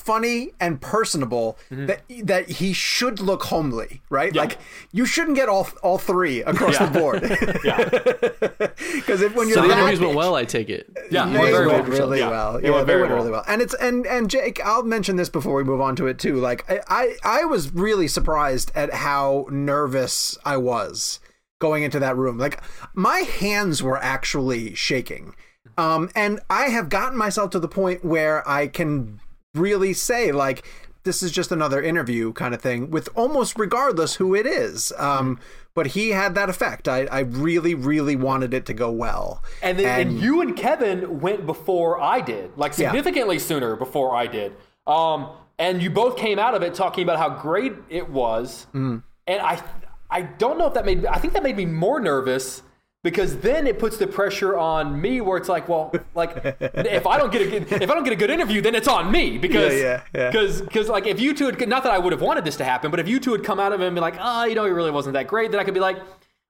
funny and personable that that he should look homely right Yeah. like you shouldn't get all all three across Yeah. the board (laughs) Yeah, (laughs) because if when you're So that interviews went well, I take it. yeah, They it went very well. really well. Yeah, went they went well. really well. And it's and and Jake, I'll mention this before we move on to it too. Like I I, I was really surprised at how nervous I was going into that room. Like my hands were actually shaking. Um and I have gotten myself to the point where I can really say like this is just another interview kind of thing with almost regardless who it is. Um but he had that effect. I, I really, really wanted it to go well. And then and, you and Kevin went before I did, like Yeah. significantly sooner before I did. Um, and you both came out of it talking about how great it was. Mm. And I, I don't know if that made. I think that made me more nervous because then it puts the pressure on me, where it's like, well, like (laughs) if I don't get a good, if I don't get a good interview, then it's on me because Yeah, yeah, yeah. because because like if you two had not that I would have wanted this to happen, but if you two had come out of it and be like, oh, you know, he really wasn't that great, then I could be like.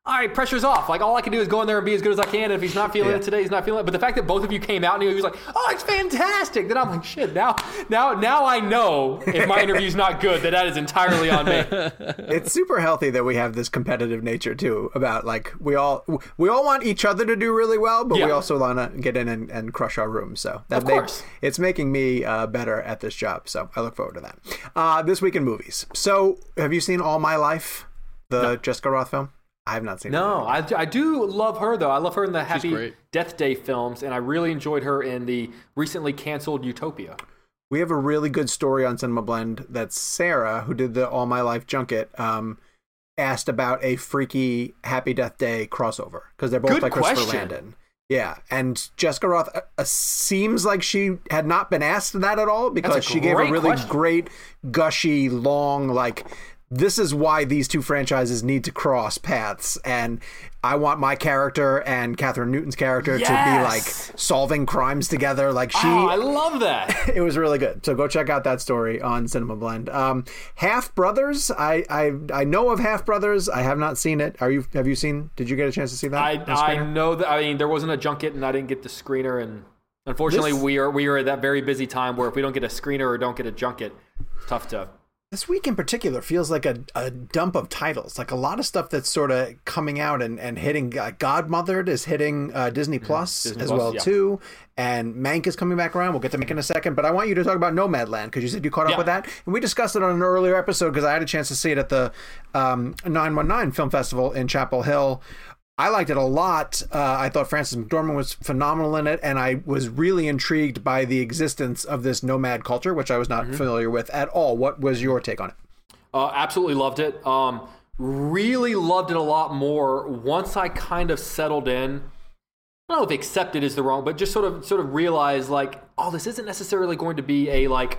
All right, pressure's off. Like all I can do is go in there and be as good as I can. And if he's not feeling Yeah. it today, he's not feeling it. But the fact that both of you came out and he was like, "Oh, it's fantastic," then I'm like, "Shit!" Now, now, now I know if my interview's not good, that that is entirely on me. (laughs) it's super healthy that we have this competitive nature too about like we all we all want each other to do really well but we also want to get in and, and crush our room so that Of make- course. it's making me uh, better at this job so i look forward to that uh, this week in movies so have you seen all my life the Jessica Rothe film i have not seen it No, I, I do love her though. I love her in the Happy great. Death Day films, and I really enjoyed her in the recently canceled Utopia. we have a really good story on cinema blend that sarah who did the all my life junket um, asked about a freaky happy death day crossover because they're both Good by christopher question. landon yeah and Jessica Rothe uh, uh, seems like she had not been asked that at all because she gave a really question. great gushy long like this is why these two franchises need to cross paths and I want my character and Kathryn Newton's character to be like solving crimes together like she oh, I love that. (laughs) it was really good. So go check out that story on Cinema Blend. Um, Half Brothers, I, I I know of Half Brothers. I have not seen it. Are you? Have you seen? Did you get a chance to see that? I, I know that. I mean, there wasn't a junket, and I didn't get the screener. And unfortunately, This- we are we are at that very busy time where if we don't get a screener or don't get a junket, it's tough to. This week in particular feels like a, a dump of titles. Like a lot of stuff that's sort of coming out and, and hitting. Uh, Godmothered is hitting uh, Disney Plus Mm-hmm. Disney as Plus, well yeah. too, and Mank is coming back around. We'll get to Mank in a second, but I want you to talk about Nomadland because you said you caught up Yeah. with that, and we discussed it on an earlier episode because I had a chance to see it at the um, 919 Film Festival in Chapel Hill. I liked it a lot. Uh, I thought Frances McDormand was phenomenal in it, and I was really intrigued by the existence of this nomad culture, which I was Mm-hmm. not familiar with at all. What was your take on it? Uh, absolutely loved it. Um, really loved it a lot more once I kind of settled in. I don't know if accepted is the wrong, but just sort of sort of realized like, oh, this isn't necessarily going to be a like,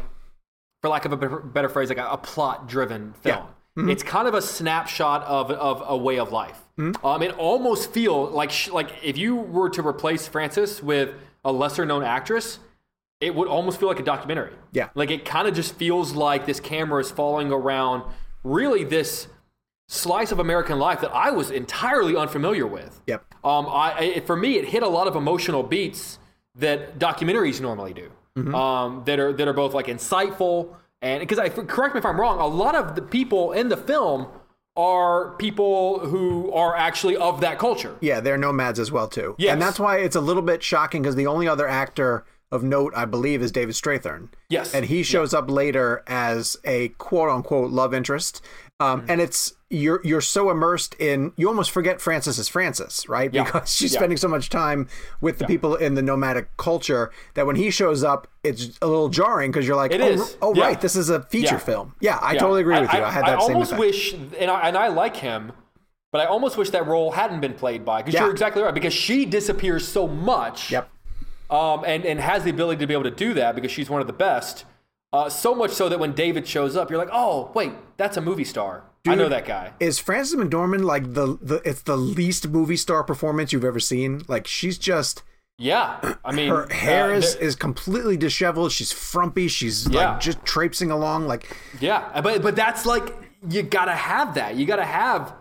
for lack of a better, phrase, like a, a plot driven film. It's kind of a snapshot of of a way of life. Um, it almost feel like sh- like if you were to replace Frances with a lesser known actress, it would almost feel like a documentary. Yeah. Like it kind of just feels like this camera is following around really this slice of American life that I was entirely unfamiliar with. Yep. Um, I, I for me, it hit a lot of emotional beats that documentaries normally do. Um, that are that are both like insightful and because I correct me if I'm wrong, a lot of the people in the film are people who are actually of that culture. Yeah, they're nomads as well too. Yes. and that's why it's a little bit shocking because the only other actor of note, I believe, is David Strathairn. Yes. and he shows up later as a quote unquote love interest. Um, Mm-hmm. and it's you're you're so immersed in you almost forget Frances is Frances, right? Yeah. Because she's Yeah. spending so much time with the people in the nomadic culture that when he shows up, it's a little jarring because you're like, It oh, is. oh Yeah. right, this is a feature Yeah. film. Yeah, I Yeah. totally agree with you. I, had that I same almost effect. wish, and I, and I like him, but I almost wish that role hadn't been played by. Because Yeah. you're exactly right. Because she disappears so much. Yep. Um, and and has the ability to be able to do that because she's one of the best. Uh, so much so that when David shows up, you're like, oh wait, that's a movie star. I know that guy. Is Frances McDormand like the the it's the least movie star performance you've ever seen? Like she's just Yeah, I mean, her hair uh, is is completely disheveled. She's frumpy. She's Yeah. like just traipsing along. Like Yeah, but but that's like you gotta have that. You gotta have.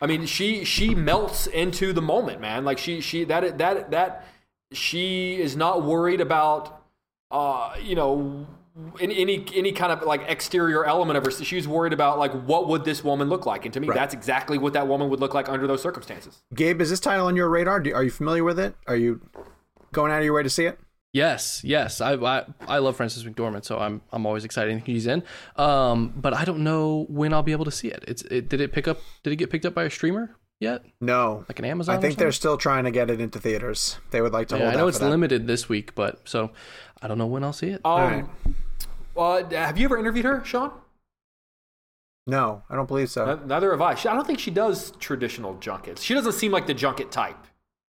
I mean, she she melts into the moment, man. Like she she that that that she is not worried about, uh, you know, any any any kind of like exterior element of her. She's worried about like what would this woman look like, and to me, that's exactly what that woman would look like under those circumstances. Gabe, is this title on your radar? Do, are you familiar with it? Are you going out of your way to see it? Yes, yes, I, I I love Frances McDormand, so I'm I'm always excited he's in. Um, but I don't know when I'll be able to see it. It's it, did it pick up? Did it get picked up by a streamer yet? No, Like an Amazon? I think they're still trying to get it into theaters. They would like to Yeah, hold I know out it's for that. limited this week, but so I don't know when I'll see it. Um, uh, have you ever interviewed her, Sean? No, I don't believe so. Neither have I. She, I don't think she does traditional junkets. She doesn't seem like the junket type.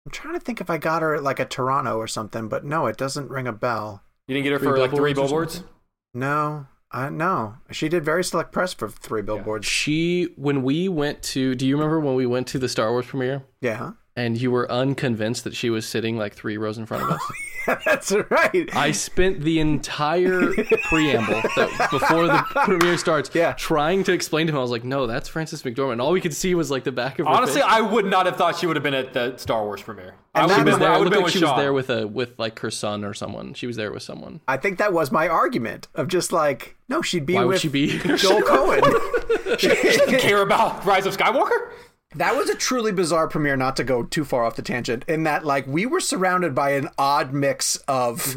I'm trying to think if I got her at like a Toronto or something, but no, it doesn't ring a bell. You didn't get her Three for like three billboards or billboards. something? No, I no. She did very select press for three billboards. She when we went to do you remember when we went to the Star Wars premiere Yeah, and you were unconvinced that she was sitting like three rows in front of us? (laughs) that's right. I spent the entire (laughs) preamble that before the (laughs) premiere starts Yeah. trying to explain to him. I was like, no, that's Frances McDormand. All we could see was like the back of her Honestly, face. I would not have thought she would have been at the Star Wars premiere. I would have was been, there- I it would looked like she Sean. was there with a with like her son or someone. She was there with someone. I think that was my argument of just like, no, she'd be Why would with she be? Joel Coen. care about Rise of Skywalker. That was a truly bizarre premiere, not to go too far off the tangent, in that like we were surrounded by an odd mix of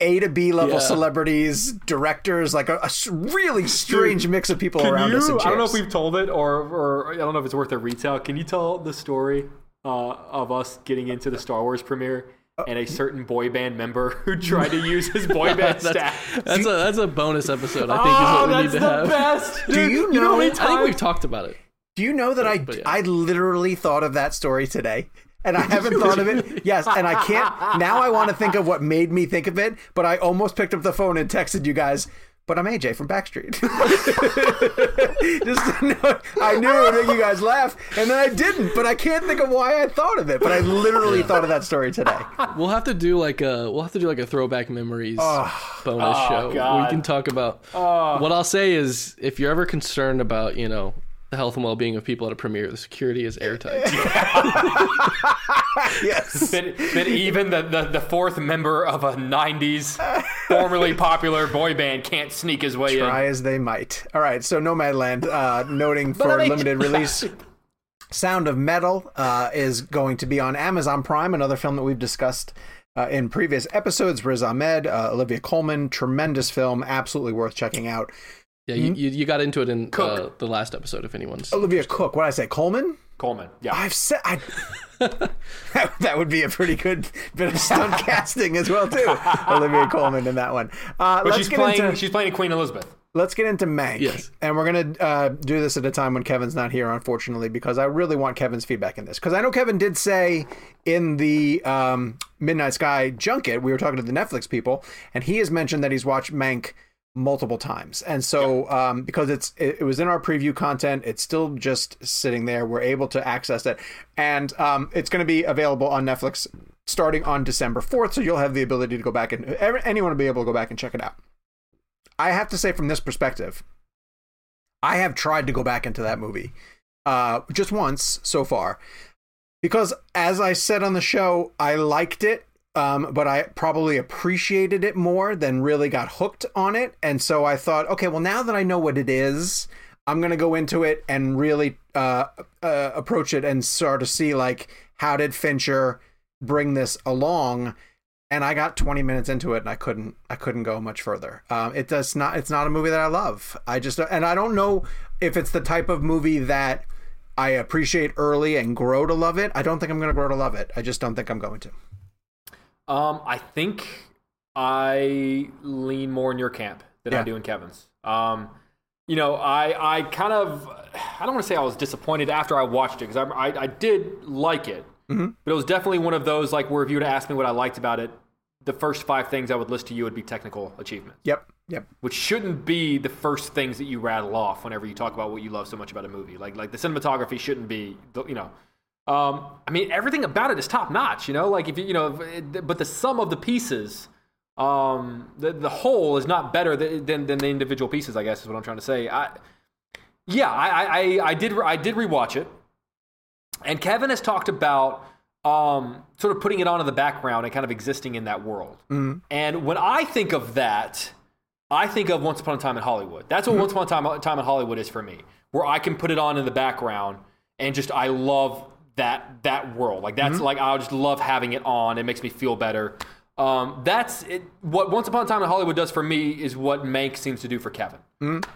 A to B level Yeah. celebrities, directors, like a really strange mix of people around us. in I don't know if we've told it or, or I don't know if it's worth a retell. Can you tell the story uh, of us getting into the Star Wars premiere and a certain boy band member (laughs) who (laughs) tried to use his boy (laughs) band that's, staff? that's a that's a bonus episode. I think oh, is what we need to the have. best. Do dude. you know how know- many I think we've talked about it. Do you know that I But yeah. I literally thought of that story today? And I (laughs) haven't thought of it. Yes, and I can't (laughs) now I want to think of what made me think of it, but I almost picked up the phone and texted you guys. but I'm AJ from Backstreet. (laughs) Just know, I knew it would make you guys laugh, and then I didn't, but I can't think of why I thought of it. But I literally thought of that story today. We'll have to do like a we'll have to do like a throwback memories oh, bonus Oh, show. We can talk about. Oh. What I'll say is, if you're ever concerned about you know the health and well being of people at a premiere, the security is airtight. (laughs) Yes. But, but even the, the, the fourth member of a 90s formerly popular boy band can't sneak his way in. Try as they might. All right, so Nomadland, uh, noting for I mean- limited release. Sound of Metal uh, is going to be on Amazon Prime, another film that we've discussed uh, in previous episodes. Riz Ahmed, uh, Olivia Colman, tremendous film, absolutely worth checking out. Yeah, you, you, you got into it in uh, the last episode. If anyone's Olivia Cook, what did I say? Colman? Colman. Yeah. I've said I. that, (laughs) (laughs) that would be a pretty good bit of stunt (laughs) casting as well too. Olivia Colman in that one. Uh, but let's she's get playing into she's playing Queen Elizabeth. let's get into Mank. Yes. and we're gonna uh, do this at a time when Kevin's not here, unfortunately, because I really want Kevin's feedback in this. Because I know Kevin did say in the um, Midnight Sky junket we were talking to the Netflix people, and he has mentioned that he's watched Mank multiple times. And so um, because it's it, it was in our preview content it's still just sitting there. We're able to access it. And um, it's going to be available on netflix starting on december 4th so you'll have the ability to go back and every- anyone will be able to go back and check it out. I have to say from this perspective i have tried to go back into that movie uh, just once so far. Because as i said on the show i liked it um, but I probably appreciated it more than really got hooked on it. And so I thought, okay, well, now that I know what it is, I'm going to go into it and really uh, uh, approach it and start to see, like, how did Fincher bring this along? And I got 20 minutes into it and I couldn't, I couldn't go much further. Um, it does not, it's not a movie that I love. I just, and I don't know if it's the type of movie that I appreciate early and grow to love it. I don't think I'm going to grow to love it. I just don't think I'm going to. Um, I think I lean more in your camp than I do in Kevin's. Um, you know, I I kind of I don't want to say I was disappointed after I watched it because I, I I did like it, Mm-hmm. but it was definitely one of those like where if you were to ask me what I liked about it, the first five things I would list to you would be technical achievements, Yep. Yep. which shouldn't be the first things that you rattle off whenever you talk about what you love so much about a movie. Like like the cinematography shouldn't be the- you know. Um, I mean, everything about it is top notch, you know. Like if you, you know, but the sum of the pieces, um, the the whole is not better than, than than the individual pieces. I guess is what I'm trying to say. I, yeah, I I, I- did I did rewatch it, and Kevin has talked about um sort of putting it on in the background and kind of existing in that world. And when I think of that, I think of Once Upon a Time in Hollywood. That's what Once Upon a Time, Time in Hollywood is for me, where I can put it on in the background and just I love that that world. Like that's like I just love having it on. It makes me feel better. Um, that's it. What Once Upon a Time in Hollywood does for me is what Mank seems to do for Kevin.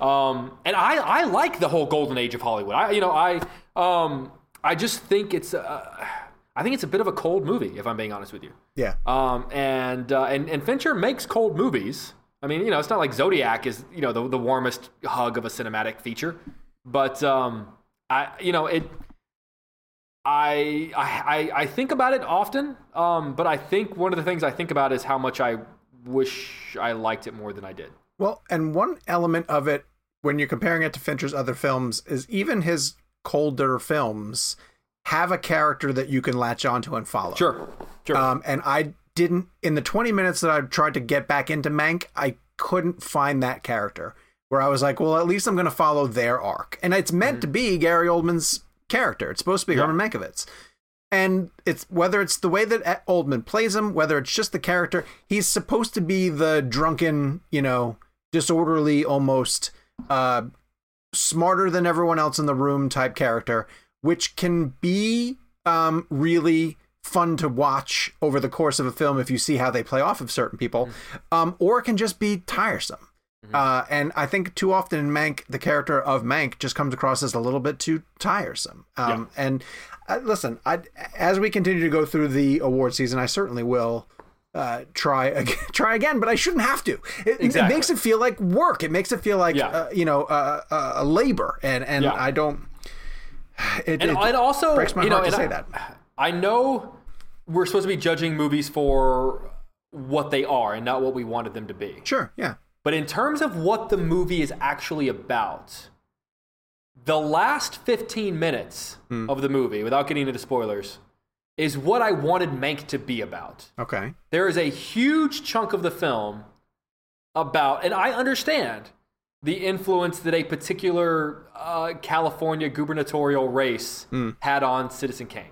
Um, and I I like the whole golden age of Hollywood. I you know I um I just think it's uh, I think it's a bit of a cold movie if I'm being honest with you. Yeah. Um, and, uh, and and Fincher makes cold movies. I mean, you know, it's not like Zodiac is you know the the warmest hug of a cinematic feature, but um, I you know it. I, I I I think about it often, um, but I think one of the things I think about is how much I wish I liked it more than I did. Well, and one element of it, when you're comparing it to Fincher's other films, is even his colder films have a character that you can latch onto and follow. Sure, sure. Um, and I didn't, in the 20 minutes that I tried to get back into Mank, I couldn't find that character where I was like, well, at least I'm going to follow their arc. And it's meant to be Gary Oldman's character. It's supposed to be Yeah. Herman Mankiewicz. And it's whether it's the way that Oldman plays him, whether it's just the character, he's supposed to be the drunken, you know, disorderly, almost uh, smarter than everyone else in the room type character, which can be um, really fun to watch over the course of a film if you see how they play off of certain people, um, or it can just be tiresome. Uh, and I think too often in Mank, the character of Mank just comes across as a little bit too tiresome. Um, And uh, listen, I, as we continue to go through the award season, I certainly will uh, try (laughs) again, try again, but I shouldn't have to. It, it makes it feel like work. It makes it feel like Yeah. uh, you know uh, uh, a labor, and and Yeah. I don't. It, and, it and also breaks my you know, to say I, that. I know we're supposed to be judging movies for what they are and not what we wanted them to be. Sure, yeah. But in terms of what the movie is actually about, the last 15 minutes of the movie, without getting into spoilers, is what I wanted Mank to be about. Okay. There is a huge chunk of the film about, and I understand the influence that a particular uh, California gubernatorial race had on Citizen Kane.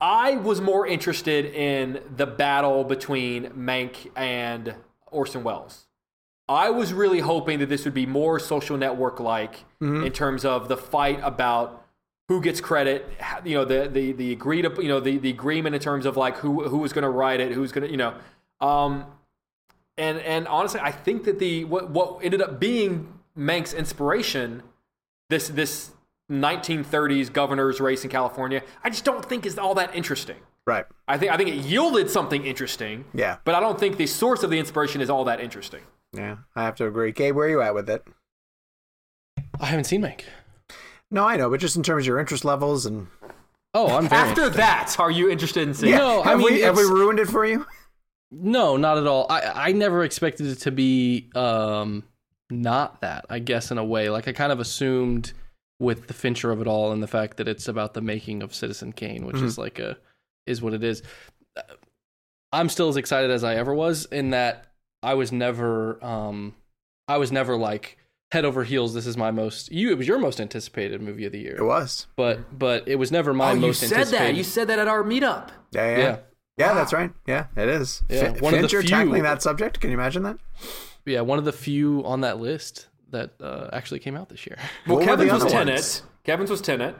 I was more interested in the battle between Mank and Orson Welles. I was really hoping that this would be more social network like in terms of the fight about who gets credit, you know, the the the agreed you know, the the agreement in terms of like who who was going to write it, who's going to, you know, um, and and honestly, I think that the what what ended up being Mank's inspiration, this this 1930s governor's race in California, I just don't think is all that interesting. Right. I think I think it yielded something interesting. Yeah. But I don't think the source of the inspiration is all that interesting. Yeah. I have to agree. Gabe, where are you at with it? I haven't seen Mike. No, I know, but just in terms of your interest levels and Oh, I'm very After that, are you interested in seeing? No, I have mean, we, have we ruined it for you? No, not at all. I I never expected it to be um not that. I guess in a way, like I kind of assumed with the Fincher of it all and the fact that it's about the making of Citizen Kane, which is like a is what it is. I'm still as excited as I ever was in that I was never um I was never like head over heels. This is my most you. It was your most anticipated movie of the year, It was. but but it was never my most. Oh, you said that. You said that at our meetup. Yeah, yeah. Yeah. Yeah, that's right. Yeah, it is. Yeah, Fin- one of the Fincher few- tackling that subject. Can you imagine that? yeah, one of the few on that list that uh, actually came out this year. Well, What were the Kevin's was other Tenet. Kevin's was Tenet.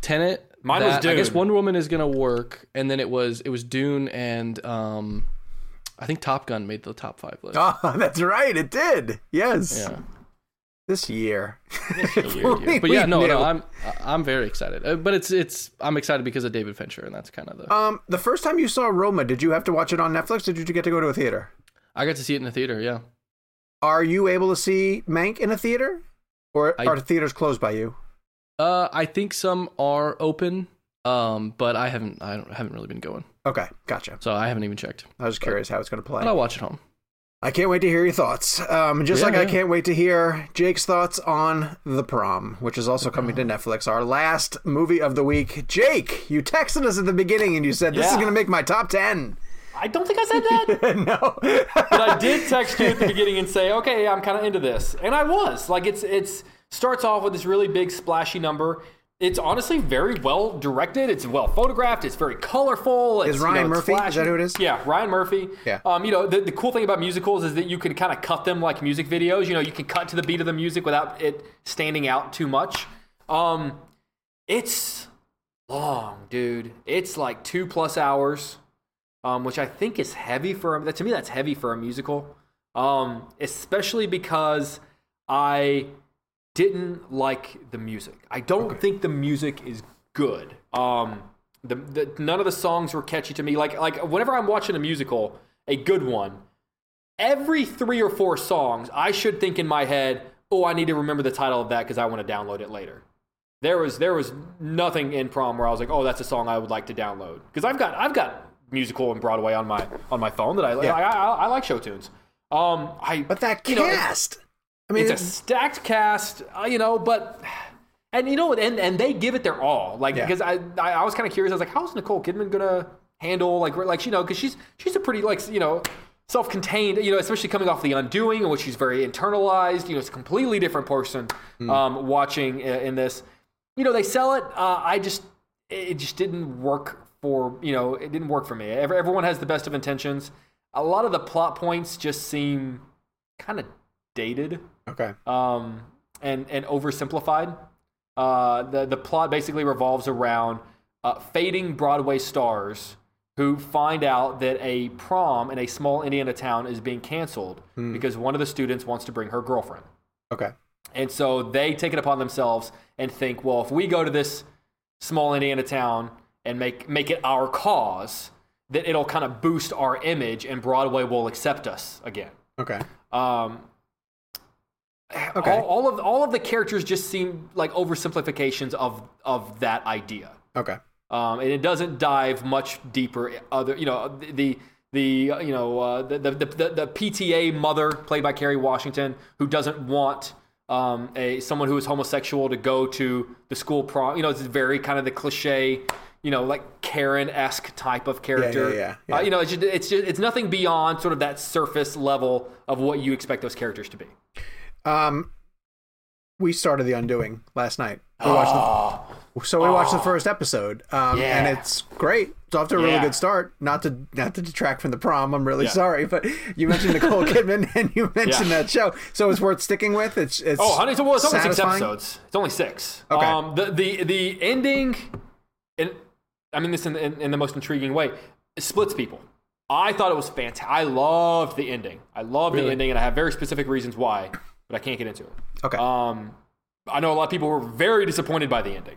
Tenet. Mine was that- I guess Dune. Wonder Woman is gonna work, and then it was it was Dune and um, I think Top Gun made the top five list. Oh, (laughs) that's right. It did. Yes. Yeah, This year. Weird year. (laughs) but yeah, no, no, I'm I'm very excited. Uh, but it's it's I'm excited because of David Fincher, and that's kind of the. Um, the first time you saw Roma, did you have to watch it on Netflix? Or did you get to go to a theater? I got to see it in the theater. Yeah, Are you able to see Mank in a theater, or I- are the theaters closed by you? Uh, I think some are open, um, but I haven't I don't, haven't really been going, Okay, gotcha. so I haven't even checked. I was just curious how it's going to play. But I'll watch it home. I can't wait to hear your thoughts. Um, just Yeah, like I can't wait to hear Jake's thoughts on The Prom, which is also coming to Netflix. Our last movie of the week. Jake, you texted us at the beginning and you said this is going to make my top ten. I don't think I said that. (laughs) no. but I did text you at the beginning and say, okay, I'm kind of into this, and I was. Like, it's it's starts off with this really big splashy number. It's honestly very well directed. It's well photographed. It's very colorful. It's, Is you know, Ryan Murphy? Is that who it is? Yeah, Ryan Murphy. Yeah. Um, you know, the, the cool thing about musicals is that you can kind of cut them like music videos. You know, you can cut to the beat of the music without it standing out too much. Um, it's long, dude. It's like two plus hours, um, which I think is heavy for a, to me. That's heavy for a musical, um, especially because I didn't like the music. I don't think the music is good. Um, the, the none of the songs were catchy to me. Like like whenever I'm watching a musical, a good one, every three or four songs, I should think in my head, oh, I need to remember the title of that because I want to download it later. There was there was nothing in prom where I was like, oh, that's a song I would like to download because I've got I've got musical and Broadway on my on my phone that I Yeah. I, I, I like show tunes. Um, I But that you know, cast. I mean, it's a stacked cast, uh, you know, but and you know, and and they give it their all, like Yeah. because I I, I was kind of curious. I was like, how's Nicole Kidman gonna handle like like you know because she's she's a pretty like you know self-contained you know especially coming off the undoing in which she's very internalized you know it's a completely different person um watching i- in this you know they sell it uh, i just it just didn't work for you know it didn't work for me everyone has the best of intentions a lot of the plot points just seem kind of dated okay. um, and and oversimplified. Uh, the the plot basically revolves around uh, fading Broadway stars who find out that a prom in a small Indiana town is being canceled because one of the students wants to bring her girlfriend. Okay. And so they take it upon themselves and think, well, if we go to this small Indiana town and make make it our cause, that it'll kind of boost our image and Broadway will accept us again. Okay. Um, Okay. all, all of all of the characters just seem like oversimplifications of of that idea, Okay. um, and it doesn't dive much deeper. Other, you know, the the uh, you know uh, the, the, the the PTA mother played by Kerry Washington who doesn't want um, a someone who is homosexual to go to the school prom. You know, it's very kind of the cliche, you know, like Karen esque type of character. yeah, yeah, Uh, yeah. you know, it's just, it's just it's nothing beyond sort of that surface level of what you expect those characters to be. Um, we started The Undoing last night. We watched the, so we watched the first episode, um, Yeah. and it's great. It's off to a really Yeah. good start. Not to not to detract from the prom. I'm really Yeah. sorry, but you mentioned Nicole (laughs) Kidman and you mentioned that show, so it's worth sticking with. It's it's Oh, honey, so well, it's only six episodes. It's only six. Okay. Um, the the the ending, and I mean this in, in, in the most intriguing way, splits people. I thought it was fantastic. I loved the ending. I loved the ending, and I have very specific reasons why, but I can't get into it. Okay. Um, I know a lot of people were very disappointed by the ending.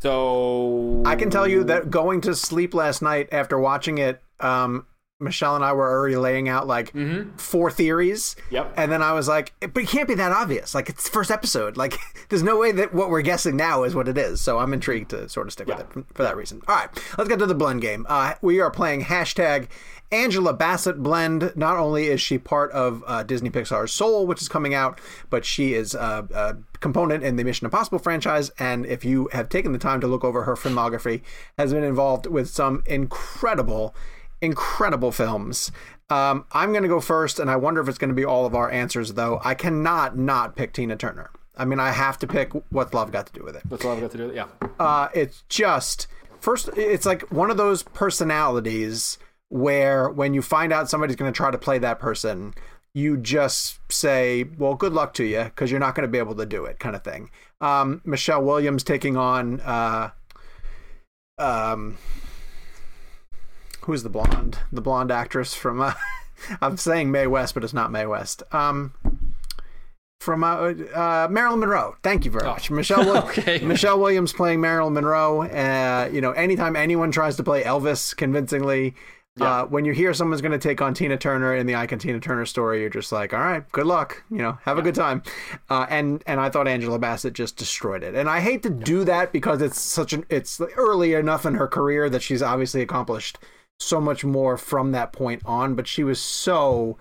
So I can tell you that going to sleep last night after watching it, um, Michelle and I were already laying out like four theories. Mm-hmm. Yep. And then I was like, but it can't be that obvious. Like it's the first episode. Like (laughs) there's no way that what we're guessing now is what it is. So I'm intrigued to sort of stick with it for that reason. All right, let's get to the blend game. Uh, we are playing hashtag Angela Bassett blend. Not only is she part of uh, Disney Pixar's Soul, which is coming out, but she is uh, a component in the Mission Impossible franchise. And if you have taken the time to look over her filmography, has been involved with some incredible incredible films. Um, I'm going to go first, and I wonder if it's going to be all of our answers, though. I cannot not pick Tina Turner. I mean, I have to pick What's Love Got to Do with It. that's all I've got to do. with it. Yeah. Uh, it's just, first, it's like one of those personalities where when you find out somebody's going to try to play that person, you just say, well, good luck to you, because you're not going to be able to do it, kind of thing. Um, Michelle Williams taking on. Uh, um, who's the blonde? The blonde actress from. Uh, (laughs) I'm saying Mae West, but it's not Mae West. Um, from uh, uh, Marilyn Monroe. Thank you very much, Michelle. Wi- (laughs) Okay. Michelle Williams playing Marilyn Monroe. Uh, you know, anytime anyone tries to play Elvis convincingly. Uh, when you hear someone's going to take on Tina Turner in the Icon Tina Turner story, you're just like, all right, good luck. You know, have a good time. Uh, and and I thought Angela Bassett just destroyed it. And I hate to do that because it's such an it's early enough in her career that she's obviously accomplished so much more from that point on. But she was so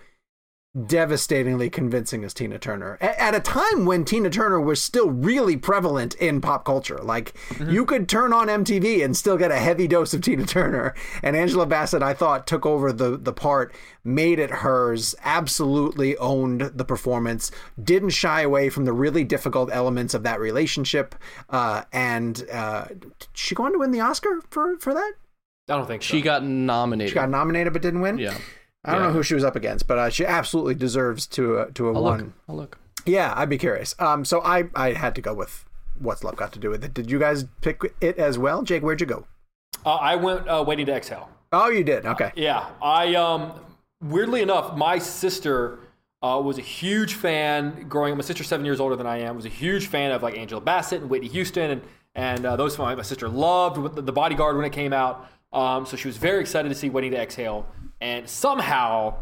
devastatingly convincing as Tina Turner A- at a time when Tina Turner was still really prevalent in pop culture. Like you could turn on MTV and still get a heavy dose of Tina Turner. And Angela Bassett, I thought, took over the the part, made it hers, absolutely owned the performance, didn't shy away from the really difficult elements of that relationship. Uh, and uh, did she go on to win the Oscar for for that? I don't think so. She got nominated. She got nominated but didn't win. yeah. I don't Yeah. know who she was up against, but uh, she absolutely deserves to uh, to have I'll won. look. I'll look. Yeah, I'd be curious. Um, so I I had to go with what's love got to do with it. Did you guys pick it as well, Jake? Where'd you go? Uh, I went uh, waiting to exhale. Oh, you did. Okay. Yeah, I um weirdly enough, my sister uh, was a huge fan growing up. My sister's seven years older than I am. Was a huge fan of like Angela Bassett and Whitney Houston, and and uh, those my, my sister loved the, the Bodyguard when it came out. Um, so she was very excited to see Waiting to Exhale, and somehow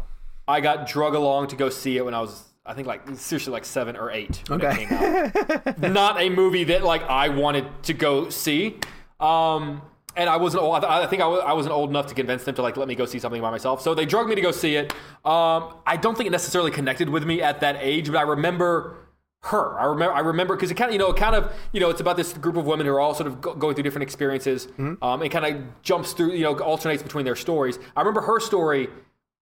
I got drug along to go see it when I was. I think like seriously like seven or eight Okay. it came out. (laughs) Not a movie that like I wanted to go see. Um, and I wasn't old. I, I think I, was, I wasn't old enough to convince them to like let me go see something by myself. So they drugged me to go see it. Um, I don't think it necessarily connected with me at that age, but I remember her. I remember. I remember because it kind of you know it kind of you know it's about this group of women who are all sort of go, going through different experiences. Um, it kind of jumps through you know alternates between their stories. I remember her story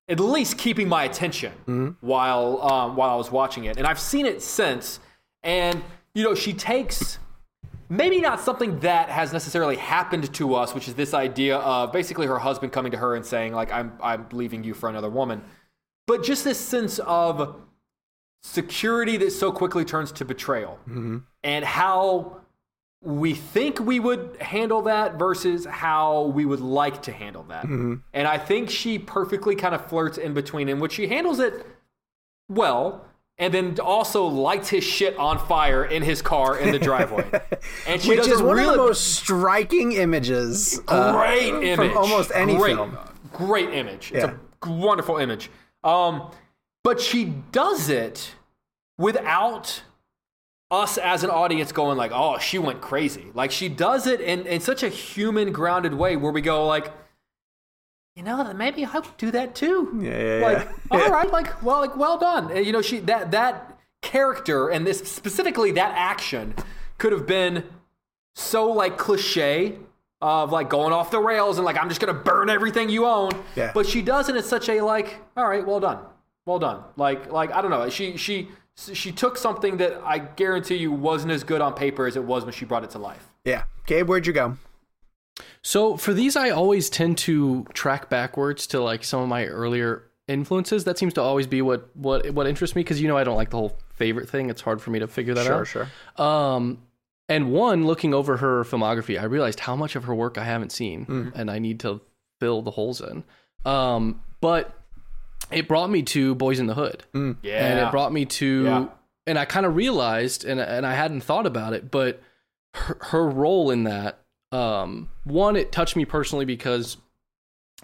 at least keeping my attention while um, while I was watching it, and I've seen it since. And you know, she takes maybe not something that has necessarily happened to us, which is this idea of basically her husband coming to her and saying like I'm I'm leaving you for another woman, but just this sense of security that so quickly turns to betrayal, and how we think we would handle that versus how we would like to handle that. And I think she perfectly kind of flirts in between, in which she handles it well, and then also lights his shit on fire in his car in the driveway. (laughs) And she Which does is one really of the most striking images. uh, great image from almost any great, film. Great image. Yeah. It's a wonderful image. Um, but she does it without us as an audience going like, "Oh, she went crazy." Like she does it in in such a human, grounded way where we go like, you know, maybe I would do that too. Yeah, yeah, like, yeah. (laughs) all right, like, well, like, well done. And, you know, she that that character and this specifically that action could have been so like cliche of like going off the rails and like I'm just gonna burn everything you own. Yeah. But she does it in such a like, all right, well done, well done. Like like I don't know. She she she took something that I guarantee you wasn't as good on paper as it was when she brought it to life. Yeah. Gabe, where'd you go? So for these, I always tend to track backwards to like some of my earlier influences. That seems to always be what what what interests me because you know I don't like the whole favorite thing. It's hard for me to figure that Sure, out. sure. Sure. Um, and one, looking over her filmography, I realized how much of her work I haven't seen, and I need to fill the holes in. Um, but it brought me to Boys in the Hood, Yeah. and it brought me to, Yeah. and I kind of realized, and and I hadn't thought about it, but her, her role in that, um, one, it touched me personally because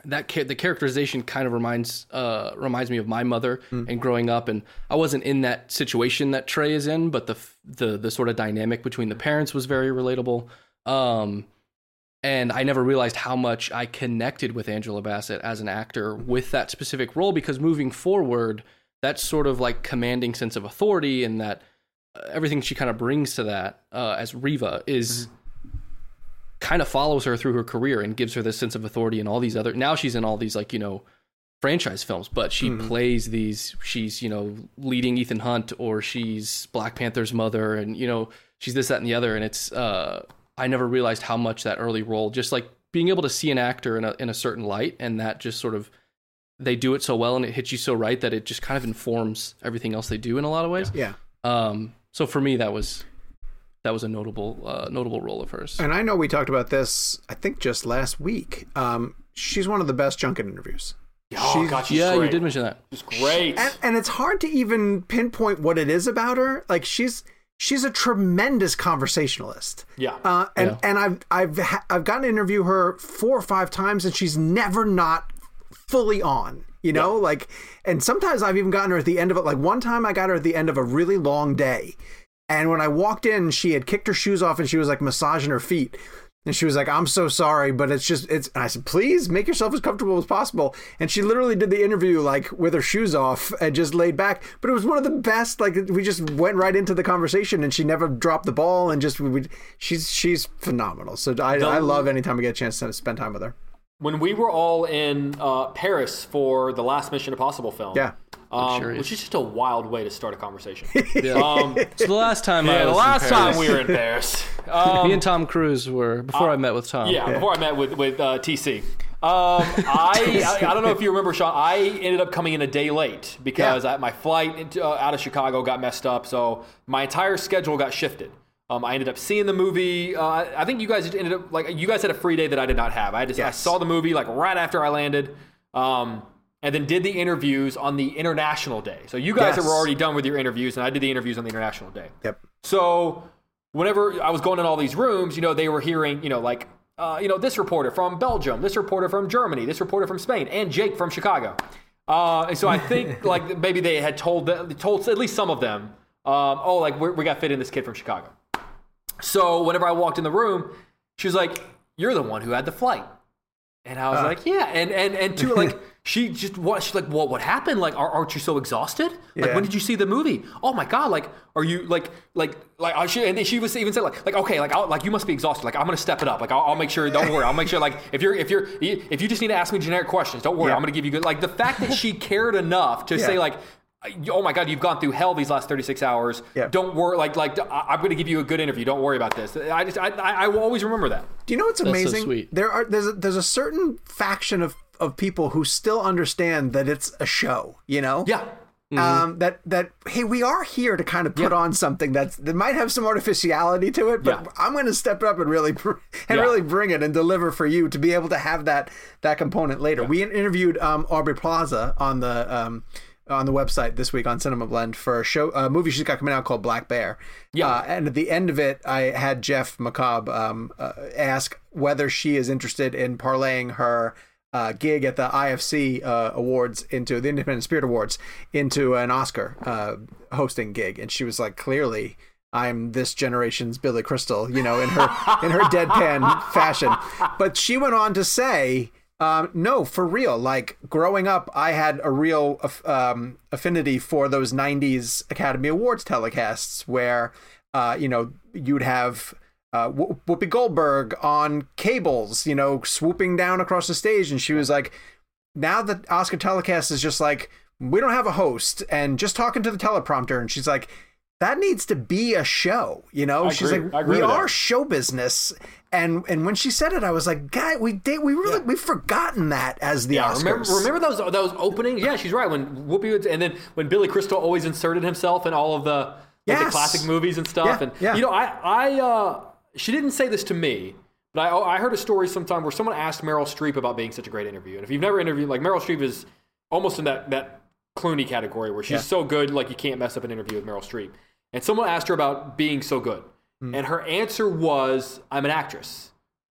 that cha- the characterization kind of reminds uh reminds me of my mother and growing up and I wasn't in that situation that Tre is in but the f- the the sort of dynamic between the parents was very relatable um and I never realized how much I connected with Angela Bassett as an actor with that specific role because moving forward that sort of like commanding sense of authority and that uh, everything she kind of brings to that uh, as Reva is kind of follows her through her career and gives her this sense of authority and all these other now she's in all these like you know franchise films but she plays these she's you know leading Ethan Hunt or she's Black Panther's mother and you know she's this that and the other and it's uh I never realized how much that early role just like being able to see an actor in a in a certain light and that just sort of they do it so well and it hits you so right that it just kind of informs everything else they do in a lot of ways Yeah. um so for me that was that was a notable uh, notable role of hers And I know we talked about this, I think just last week. Um, she's one of the best junket interviews. Oh She's- God, she's yeah you did mention that She's great. And, and it's hard to even pinpoint what it is about her. Like she's she's a tremendous conversationalist. Yeah. Uh, and Yeah. and I've I've ha- I've gotten to interview her four or five times, and she's never not fully on. You know, like, and sometimes I've even gotten her at the end of it. Like one time, I got her at the end of a really long day, and when I walked in, she had kicked her shoes off and she was like massaging her feet. And she was like, "I'm so sorry, but it's just it's." And I said, "Please make yourself as comfortable as possible." And she literally did the interview like with her shoes off and just laid back. But it was one of the best. Like we just went right into the conversation, and she never dropped the ball. And just we, she's she's phenomenal. So I, I love anytime we get a chance to spend time with her. when we were all in uh, Paris for the last Mission Impossible film. Yeah. Um, which is just a wild way to start a conversation. (laughs) Yeah. um, so the last time I yeah, the was in last time we were in Paris. (laughs) Um, me and Tom Cruise were before I met with Tom. yeah, before I met with with uh, TC. Um, (laughs) I, I I don't know if you remember, Sean. I ended up coming in a day late because Yeah. I, my flight into, uh, out of Chicago got messed up, so my entire schedule got shifted. Um, I ended up seeing the movie. Uh, I think you guys ended up like you guys had a free day that I did not have. I just I saw the movie like right after I landed, um, and then did the interviews on the international day. So you guys Yes. were already done with your interviews, and I did the interviews on the international day. Yep. So whenever I was going in all these rooms, you know, they were hearing, you know, like, uh, you know, this reporter from Belgium, this reporter from Germany, this reporter from Spain, and Jake from Chicago. Uh, and so I think (laughs) like maybe they had told the, told at least some of them, um, oh, like we're, we got fit in this kid from Chicago. So whenever I walked in the room, she was like, "You're the one who had the flight," and I was uh. like, "Yeah." And and and two, like (laughs) she just what she's like, "What what happened? Like, are, aren't you so exhausted? Like, Yeah. when did you see the movie? Oh my god! Like, are you like like like?" I she, and she was even said like like okay like I'll, like you must be exhausted. Like I'm gonna step it up. Like I'll, I'll make sure. Don't worry. I'll make sure. Like if you're if you're if you just need to ask me generic questions, don't worry. Yeah. I'm gonna give you good. Like the fact that she cared enough to say like. Oh my God! You've gone through hell these last 36 hours. Yeah. Don't worry. Like, like I- I'm going to give you a good interview. Don't worry about this. I just, I, I, I will always remember that. Do you know what's so amazing? sweet. There are there's a, there's a certain faction of of people who still understand that it's a show. You know. Yeah. Um, that that hey, we are here to kind of put on something that's that might have some artificiality to it, but Yeah. I'm going to step up and really br- (laughs) and Yeah. really bring it and deliver for you to be able to have that that component later. We interviewed um, Aubrey Plaza on the um, on the website this week on Cinema Blend for a show a movie she's got coming out called Black Bear. Yeah. Uh, and at the end of it, I had Jeff McCobb um, uh, ask whether she is interested in parlaying her uh, gig at the IFC uh, Awards into the Independent Spirit Awards into an Oscar uh, hosting gig, and she was like, clearly. I'm this generation's Billy Crystal, you know, in her in her (laughs) deadpan fashion. But she went on to say Um, no, for real. Like growing up, I had a real um, affinity for those '90s Academy Awards telecasts, where uh, you know you'd have uh, Whoopi Goldberg on cables, you know, swooping down across the stage, and she was like, "Now the Oscar telecast is just like we don't have a host and just talking to the teleprompter," and she's like. That needs to be a show, you know. I She's agree. Like, we are that. show business, and and when she said it, I was like, guy, we did, we really, we've forgotten that as the Oscars. Remember, remember those those openings? Yeah, she's right. When Whoopi and then when Billy Crystal always inserted himself in all of the like Yes. the classic movies and stuff. Yeah, and yeah. you know, I I uh, she didn't say this to me, but I I heard a story sometime where someone asked Meryl Streep about being such a great interview. And if you've never interviewed, like Meryl Streep is almost in that that Clooney category where she's so good, like you can't mess up an interview with Meryl Streep. And someone asked her about being so good, Hmm. and her answer was, "I'm an actress."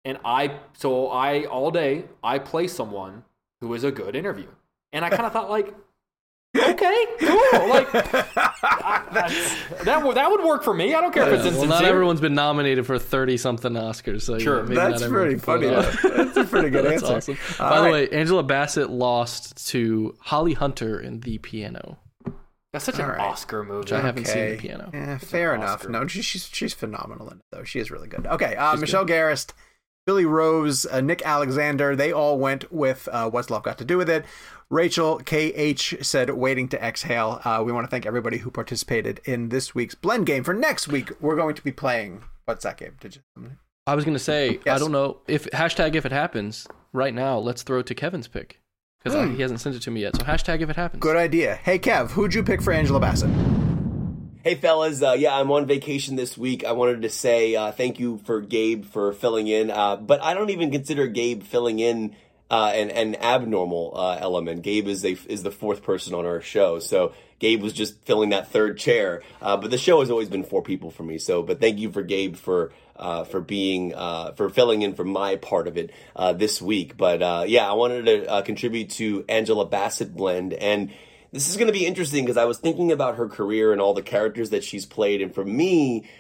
and I so I all day I play someone who is a good interview, and I kind of thought like, okay, cool, like (laughs) I- that's- that would that would work for me. I don't care if it's well, not everyone's been nominated for 30 something Oscars. So Sure. yeah, maybe That's not pretty funny. it off. though. (laughs) That's a pretty good (laughs) That's answer. awesome. All By the way, Angela Bassett lost to Holly Hunter in The Piano. That's such an All right. Oscar movie. I haven't seen The Piano. Eh, fair enough. Oscar. No, she, she's she's phenomenal in it though. She is really good. Okay, uh, Michelle Garrist, Billy Rose, uh, Nick Alexander. They all went with uh, "What's Love Got to Do with It." Rachel KH said, "Waiting to exhale." Uh, we want to thank everybody who participated in this week's blend game. For next week, we're going to be playing. What's that game? Did you? I was going to say, I don't know if hashtag if it happens right now. Let's throw it to Kevin's pick because he hasn't sent it to me yet. So hashtag if it happens. Good idea. Hey Kev, who'd you pick for Angela Bassett? Hey fellas, uh, yeah, I'm on vacation this week. I wanted to say uh, thank you for Gabe for filling in, uh, but I don't even consider Gabe filling in uh, an, an abnormal uh, element. Gabe is a, is the fourth person on our show, so Gabe was just filling that third chair. Uh, but the show has always been four people for me. So, but thank you for Gabe for uh, for being uh, for filling in for my part of it uh, this week. But uh, yeah, I wanted to uh, contribute to Angela Bassett blend and. This is going to be interesting because I was thinking about her career and all the characters that she's played, and for me,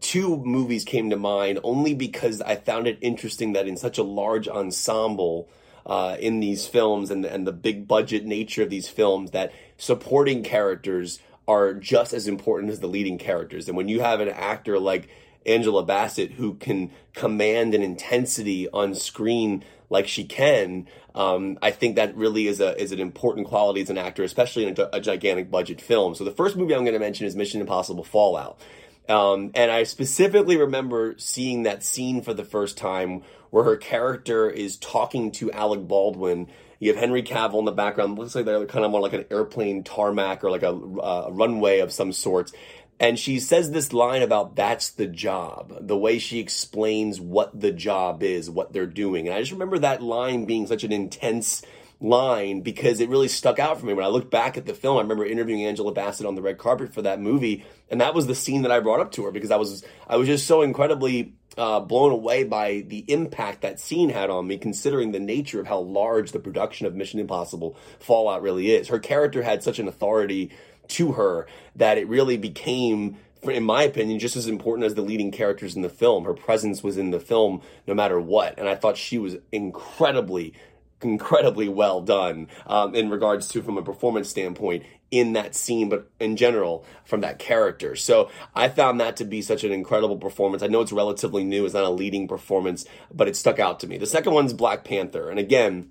two movies came to mind only because I found it interesting that in such a large ensemble uh, in these films and and the big budget nature of these films, that supporting characters are just as important as the leading characters. And when you have an actor like Angela Bassett who can command an intensity on screen like she can, um, I think that really is a is an important quality as an actor, especially in a, a gigantic budget film. So the first movie I'm going to mention is Mission Impossible Fallout. Um, and I specifically remember seeing that scene for the first time where her character is talking to Alec Baldwin. You have Henry Cavill in the background. Looks like they're kind of on like an airplane tarmac or like a uh, runway of some sorts. And she says this line about that's the job, the way she explains what the job is, what they're doing. And I just remember that line being such an intense line because it really stuck out for me. When I look back at the film, I remember interviewing Angela Bassett on the red carpet for that movie, and that was the scene that I brought up to her because I was I was just so incredibly uh, blown away by the impact that scene had on me, considering the nature of how large the production of Mission Impossible Fallout really is. Her character had such an authority to her that it really became in my opinion, just as important as the leading characters in the film. Her presence was in the film no matter what. And I thought she was incredibly, incredibly well done um, in regards to, from a performance standpoint, in that scene, but in general, from that character. So I found that to be such an incredible performance. I know it's relatively new, it's not a leading performance, but it stuck out to me. The second one's Black Panther. And again,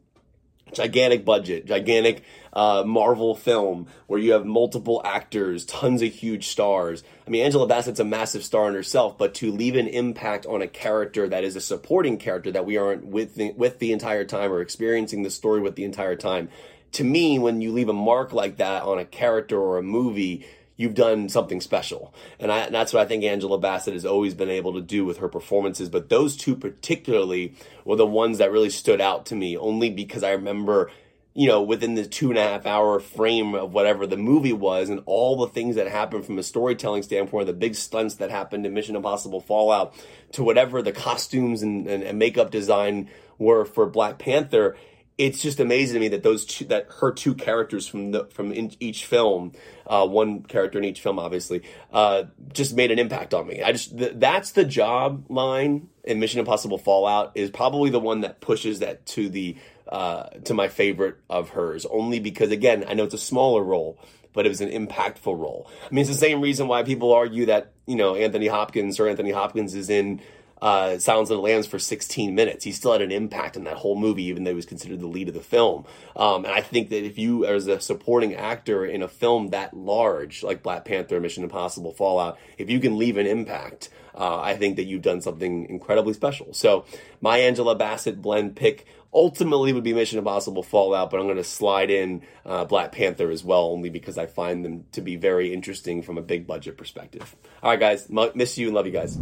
gigantic budget, gigantic uh, Marvel film where you have multiple actors, tons of huge stars. I mean, Angela Bassett's a massive star in herself, but to leave an impact on a character that is a supporting character that we aren't with the, with the entire time or experiencing the story with the entire time. To me, when you leave a mark like that on a character or a movie, you've done something special. And, I, and that's what I think Angela Bassett has always been able to do with her performances. But those two particularly were the ones that really stood out to me, only because I remember, you know, within the two and a half hour frame of whatever the movie was and all the things that happened from a storytelling standpoint, the big stunts that happened in Mission Impossible Fallout to whatever the costumes and, and, and makeup design were for Black Panther it's just amazing to me that those two, that her two characters from the from each film, uh, one character in each film, obviously, uh, just made an impact on me. I just th- that's the job line in Mission Impossible Fallout is probably the one that pushes that to the uh, to my favorite of hers, only because again I know it's a smaller role, but it was an impactful role. I mean, it's the same reason why people argue that you know Anthony Hopkins or Anthony Hopkins is in uh, Silence of the Lambs for 16 minutes. He still had an impact in that whole movie, even though he was considered the lead of the film. Um, and I think that if you, as a supporting actor in a film that large, like Black Panther, Mission Impossible, Fallout, if you can leave an impact, uh, I think that you've done something incredibly special. So my Angela Bassett blend pick ultimately would be Mission Impossible Fallout, but I'm going to slide in uh, Black Panther as well, only because I find them to be very interesting from a big budget perspective. All right, guys, m- miss you and love you guys.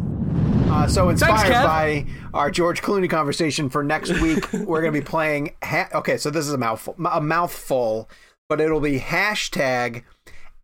Uh, so inspired Kev. by our George Clooney conversation for next week, we're going to be playing. Ha- okay, so this is a mouthful, a mouthful, but it'll be hashtag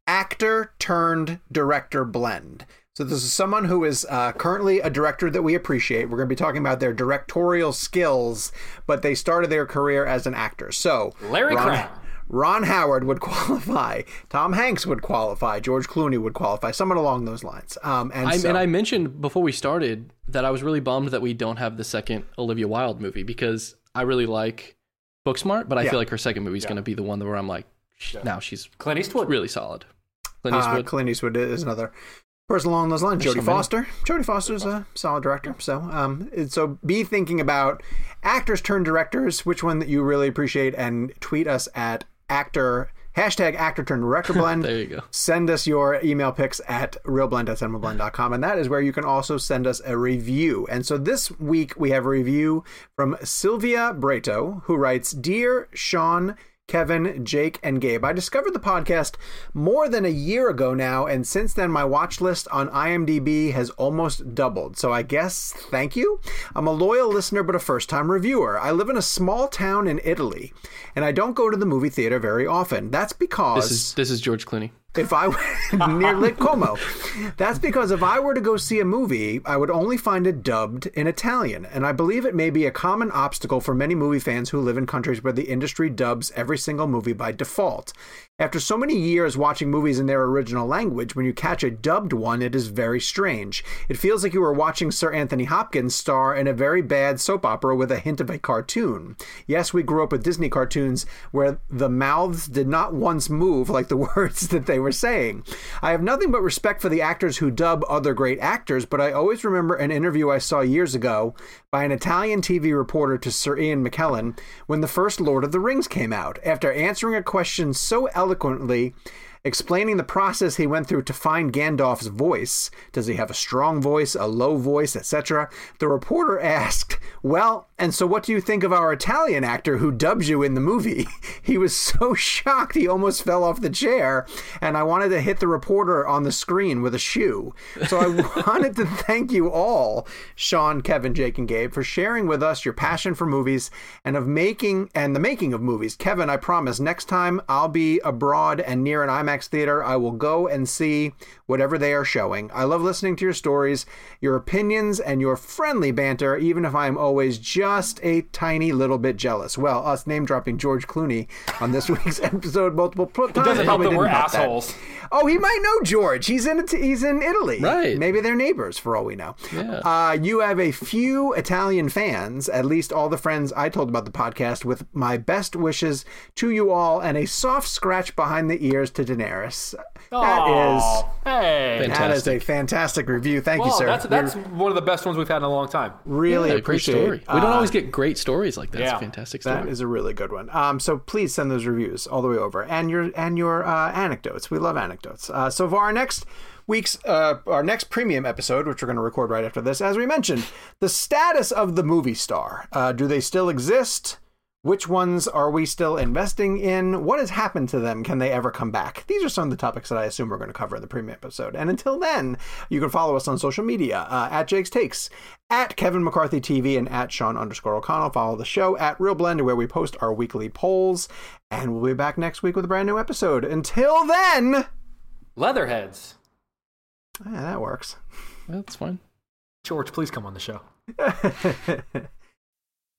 actor turned director blend. So this is someone who is uh, currently a director that we appreciate. We're going to be talking about their directorial skills, but they started their career as an actor. So Larry Ron, Crowne. Ron Howard would (laughs) qualify. Tom Hanks would qualify. George Clooney would qualify. Someone along those lines. Um, and I, so, and I mentioned before we started that I was really bummed that we don't have the second Olivia Wilde movie because I really like Booksmart, but I Yeah. feel like her second movie is going to be the one where I'm like, sh now she's Clint Eastwood. really solid. Clint Uh, Eastwood. Clint Eastwood is another person along those lines. There's Jodie so many. Foster. Jodie Foster's a solid director. So, um, so be thinking about actors turned directors. Which one that you really appreciate, and tweet us at actor hashtag actor turned director blend. (laughs) there you go. Send us your email pics at ReelBlend at reelblend.cinemablend.com. And that is where you can also send us a review. And so this week we have a review from Sylvia Breto, who writes Dear Sean, Kevin, Jake, and Gabe, I discovered the podcast more than a year ago now, and since then my watch list on IMDb has almost doubled. So I guess thank you. I'm a loyal listener but a first time reviewer. I live in a small town in Italy, and I don't go to the movie theater very often. That's because This is this is George Clooney. If I (laughs) near Lake Como. That's because if I were to go see a movie, I would only find it dubbed in Italian, and I believe it may be a common obstacle for many movie fans who live in countries where the industry dubs every single movie by default. After so many years watching movies in their original language, when you catch a dubbed one, it is very strange. It feels like you are watching Sir Anthony Hopkins star in a very bad soap opera with a hint of a cartoon. Yes, we grew up with Disney cartoons where the mouths did not once move like the (laughs) words that they were saying. I have nothing but respect for the actors who dub other great actors, but I always remember an interview I saw years ago by an Italian TV reporter to Sir Ian McKellen when the first Lord of the Rings came out. After answering a question so eloquently, explaining the process he went through to find Gandalf's voice. Does he have a strong voice, a low voice, etc.? The reporter asked, Well, and so what do you think of our Italian actor who dubs you in the movie? (laughs) He was so shocked he almost fell off the chair, and I wanted to hit the reporter on the screen with a shoe. So I (laughs) wanted to thank you all, Sean, Kevin, Jake, and Gabe, for sharing with us your passion for movies and of making and the making of movies. Kevin, I promise next time I'll be abroad and near an IMAX theater, I will go and see whatever they are showing. I love listening to your stories, your opinions, and your friendly banter, even if I'm always just a tiny little bit jealous. Well, us name dropping George Clooney on this (laughs) week's episode multiple times. It doesn't help that we're didn't that. assholes. Oh, he might know George. He's in he's in Italy. Right. Maybe they're neighbors for all we know. Yeah. Uh, you have a few Italian fans, at least all the friends I told about the podcast, with my best wishes to you all and a soft scratch behind the ears to Daenerys. That is Aw, hey. that is a Fantastic. fantastic review. Thank you, sir. that's that's We one of the best ones we've had in a long time. really Yeah, great appreciate story. We don't uh, always get great stories like that. It's yeah. a fantastic story. That is a really good one. Um, so please send those reviews all the way over, and your and your uh, anecdotes. We love anecdotes. Uh, so for our next week's uh, our next premium episode, which we're going to record right after this, as we mentioned, the status of the movie star. Uh, do they still exist? Which ones are we still investing in? What has happened to them? Can they ever come back? These are some of the topics that I assume we're going to cover in the premium episode. And until then, you can follow us on social media uh, at Jake's Takes, at Kevin McCarthy TV, and at Sean underscore O'Connell. Follow the show at ReelBlend, where we post our weekly polls. And we'll be back next week with a brand new episode. Until then, Leatherheads. yeah, that works. That's fine. George, please come on the show. (laughs)